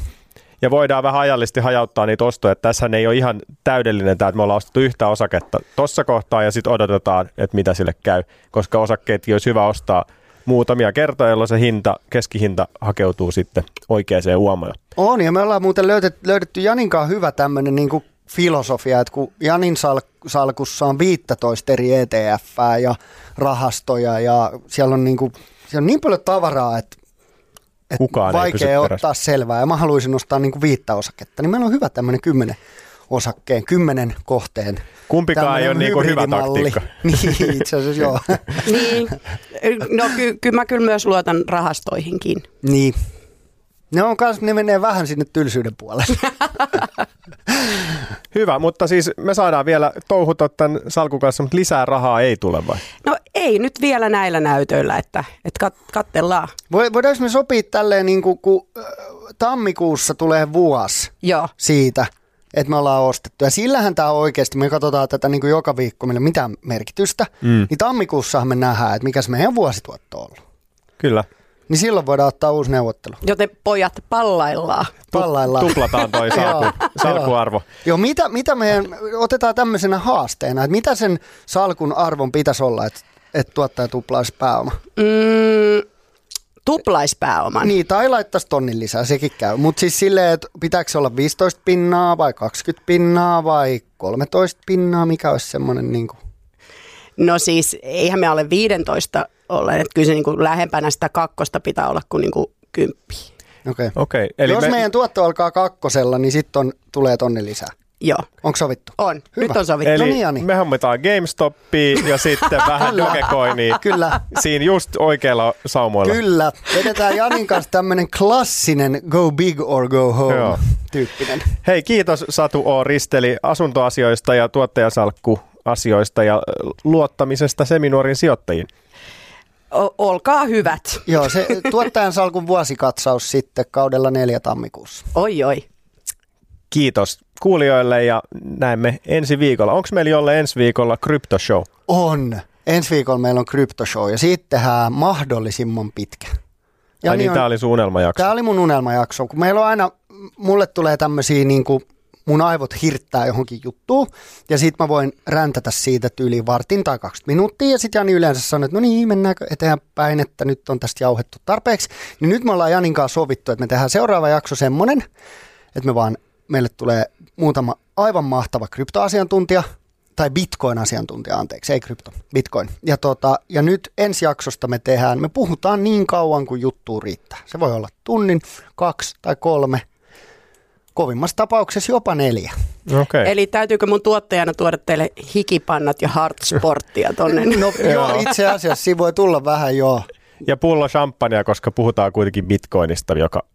Ja voidaan vähän ajallisesti hajauttaa niitä ostoja. Että Tässähän ei ole ihan täydellinen tämä, että me ollaan ostettu yhtä osaketta tuossa kohtaa ja sitten odotetaan, että mitä sille käy. Koska osakkeetkin olisi hyvä ostaa muutamia kertoja, jolloin se hinta, keskihinta hakeutuu sitten oikeaan uomaan. On, ja me ollaan muuten löydetty, löydetty Janinkaan hyvä tämmöinen niin kuin filosofia, että kun Janin sal- salkussa on 15 eri ETF ja rahastoja ja siellä on niin, kuin, siellä on niin paljon tavaraa, että että Kukaan vaikea perässä. ottaa selvää ja mä haluaisin ostaa niin kuin viittä osaketta, niin meillä on hyvä tämmöinen kymmenen osakkeen, kymmenen kohteen. Kumpikaan ei ole niinku hyvä taktiikka. niin, itse asiassa joo. Niin. No ky- kyllä mä kyllä myös luotan rahastoihinkin. niin. Ne on kans, ne menee vähän sinne tylsyyden puolelle. Hyvä, mutta siis me saadaan vielä touhuta tämän salkun kanssa, mutta lisää rahaa ei tule vai? No ei nyt vielä näillä näytöillä, että, että kat- kattellaan. Voi- Voidaanko me sopia tälleen, niin kuin, kun tammikuussa tulee vuosi Joo. siitä, että me ollaan ostettu. Ja sillähän tämä oikeasti, me katsotaan tätä niin kuin joka viikko, meillä ole mitään merkitystä, mm. niin tammikuussahan me nähdään, että mikä se meidän vuosituotto on ollut. Kyllä. Niin silloin voidaan ottaa uusi neuvottelu. Joten pojat pallaillaan. Pallaillaan. Tuplataan toi salku, Joo, salkuarvo. Joo, mitä, mitä meidän, otetaan tämmöisenä haasteena, että mitä sen salkun arvon pitäisi olla, että, että tuottaja tuplaisi pääoma? Mm, tuplaispääoman. Niin, tai laittaisi tonnin lisää, sekin käy. Mutta siis silleen, että pitääkö se olla 15 pinnaa vai 20 pinnaa vai 13 pinnaa, mikä olisi semmoinen niin kuin... No siis eihän me alle 15 ole, että kyllä se niin kuin lähempänä sitä kakkosta pitää olla kuin, niin kuin kymppi. Okei. Okay. Okei, eli Jos me, meidän tuotto alkaa kakkosella, niin sitten tulee tonni lisää. Joo, Onko sovittu? on. Hyvä. Nyt on sovittu. No eli niin, Jani. me hommitaan GameStopia ja sitten vähän. Dogecoinia Kyllä. siinä just oikealla saumoilla. Kyllä. Vedetään Janin kanssa tämmöinen klassinen go big or go home Joo. tyyppinen. Hei, kiitos Satu O. Risteli asuntoasioista ja tuottajasalkkuasioista ja luottamisesta Seminuorin sijoittajiin. Olkaa hyvät. Joo, se tuottajan salkun vuosikatsaus sitten kaudella neljä tammikuussa. Oi oi. Kiitos kuulijoille ja näemme ensi viikolla. Onko meillä jolle ensi viikolla kryptoshow? On. Ensi viikolla meillä on kryptoshow ja siitä tehdään mahdollisimman pitkä. Ja niin, on- tämä oli sun unelmajakso. Tämä oli mun unelmajakso, kun meillä on aina, mulle tulee tämmöisiä niin kuin mun aivot hirttää johonkin juttuun ja sit mä voin räntätä siitä yli vartin tai 20 minuuttia ja sitten Jani yleensä sanoo, että no niin, mennäänkö eteenpäin, että nyt on tästä jauhettu tarpeeksi. Niin nyt me ollaan Janin kanssa sovittu, että me tehdään seuraava jakso semmonen, että me vaan, meille tulee muutama aivan mahtava kryptoasiantuntija, tai bitcoin-asiantuntija, anteeksi, ei krypto, bitcoin. Ja, tota, ja nyt ensi jaksosta me tehdään, me puhutaan niin kauan kuin juttu riittää. Se voi olla tunnin, kaksi tai kolme, kovimmassa tapauksessa jopa neljä. Okei. Okay. Eli täytyykö mun tuottajana tuoda teille hikipannat ja hardsporttia tonne? No joo, itse asiassa siinä voi tulla vähän joo. Ja pullo champagnea, koska puhutaan kuitenkin bitcoinista, joka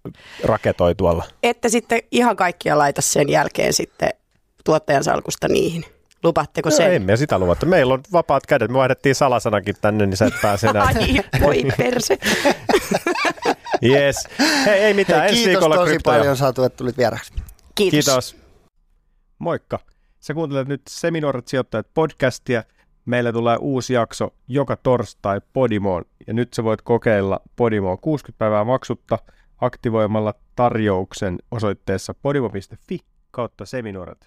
raketoi tuolla. Ette sitten ihan kaikkia laita sen jälkeen sitten tuottajan salkusta niihin. Lupatteko No, sen? emme sitä luvattu. Meillä on vapaat kädet. Me vaihdettiin salasanakin tänne, niin sä et pääse enää. Ai, voi perse. Yes. Hei, ei mitään. Hei, kiitos tosi kryptoja. paljon Satu, että tulit vieraksi. Kiitos. Kiitos. Moikka. Sä kuuntelet nyt Seminuoret sijoittajat podcastia. Meillä tulee uusi jakso joka torstai Podimoon. Ja nyt sä voit kokeilla Podimoa 60 päivää maksutta aktivoimalla tarjouksen osoitteessa podimo.fi kautta Seminuoret.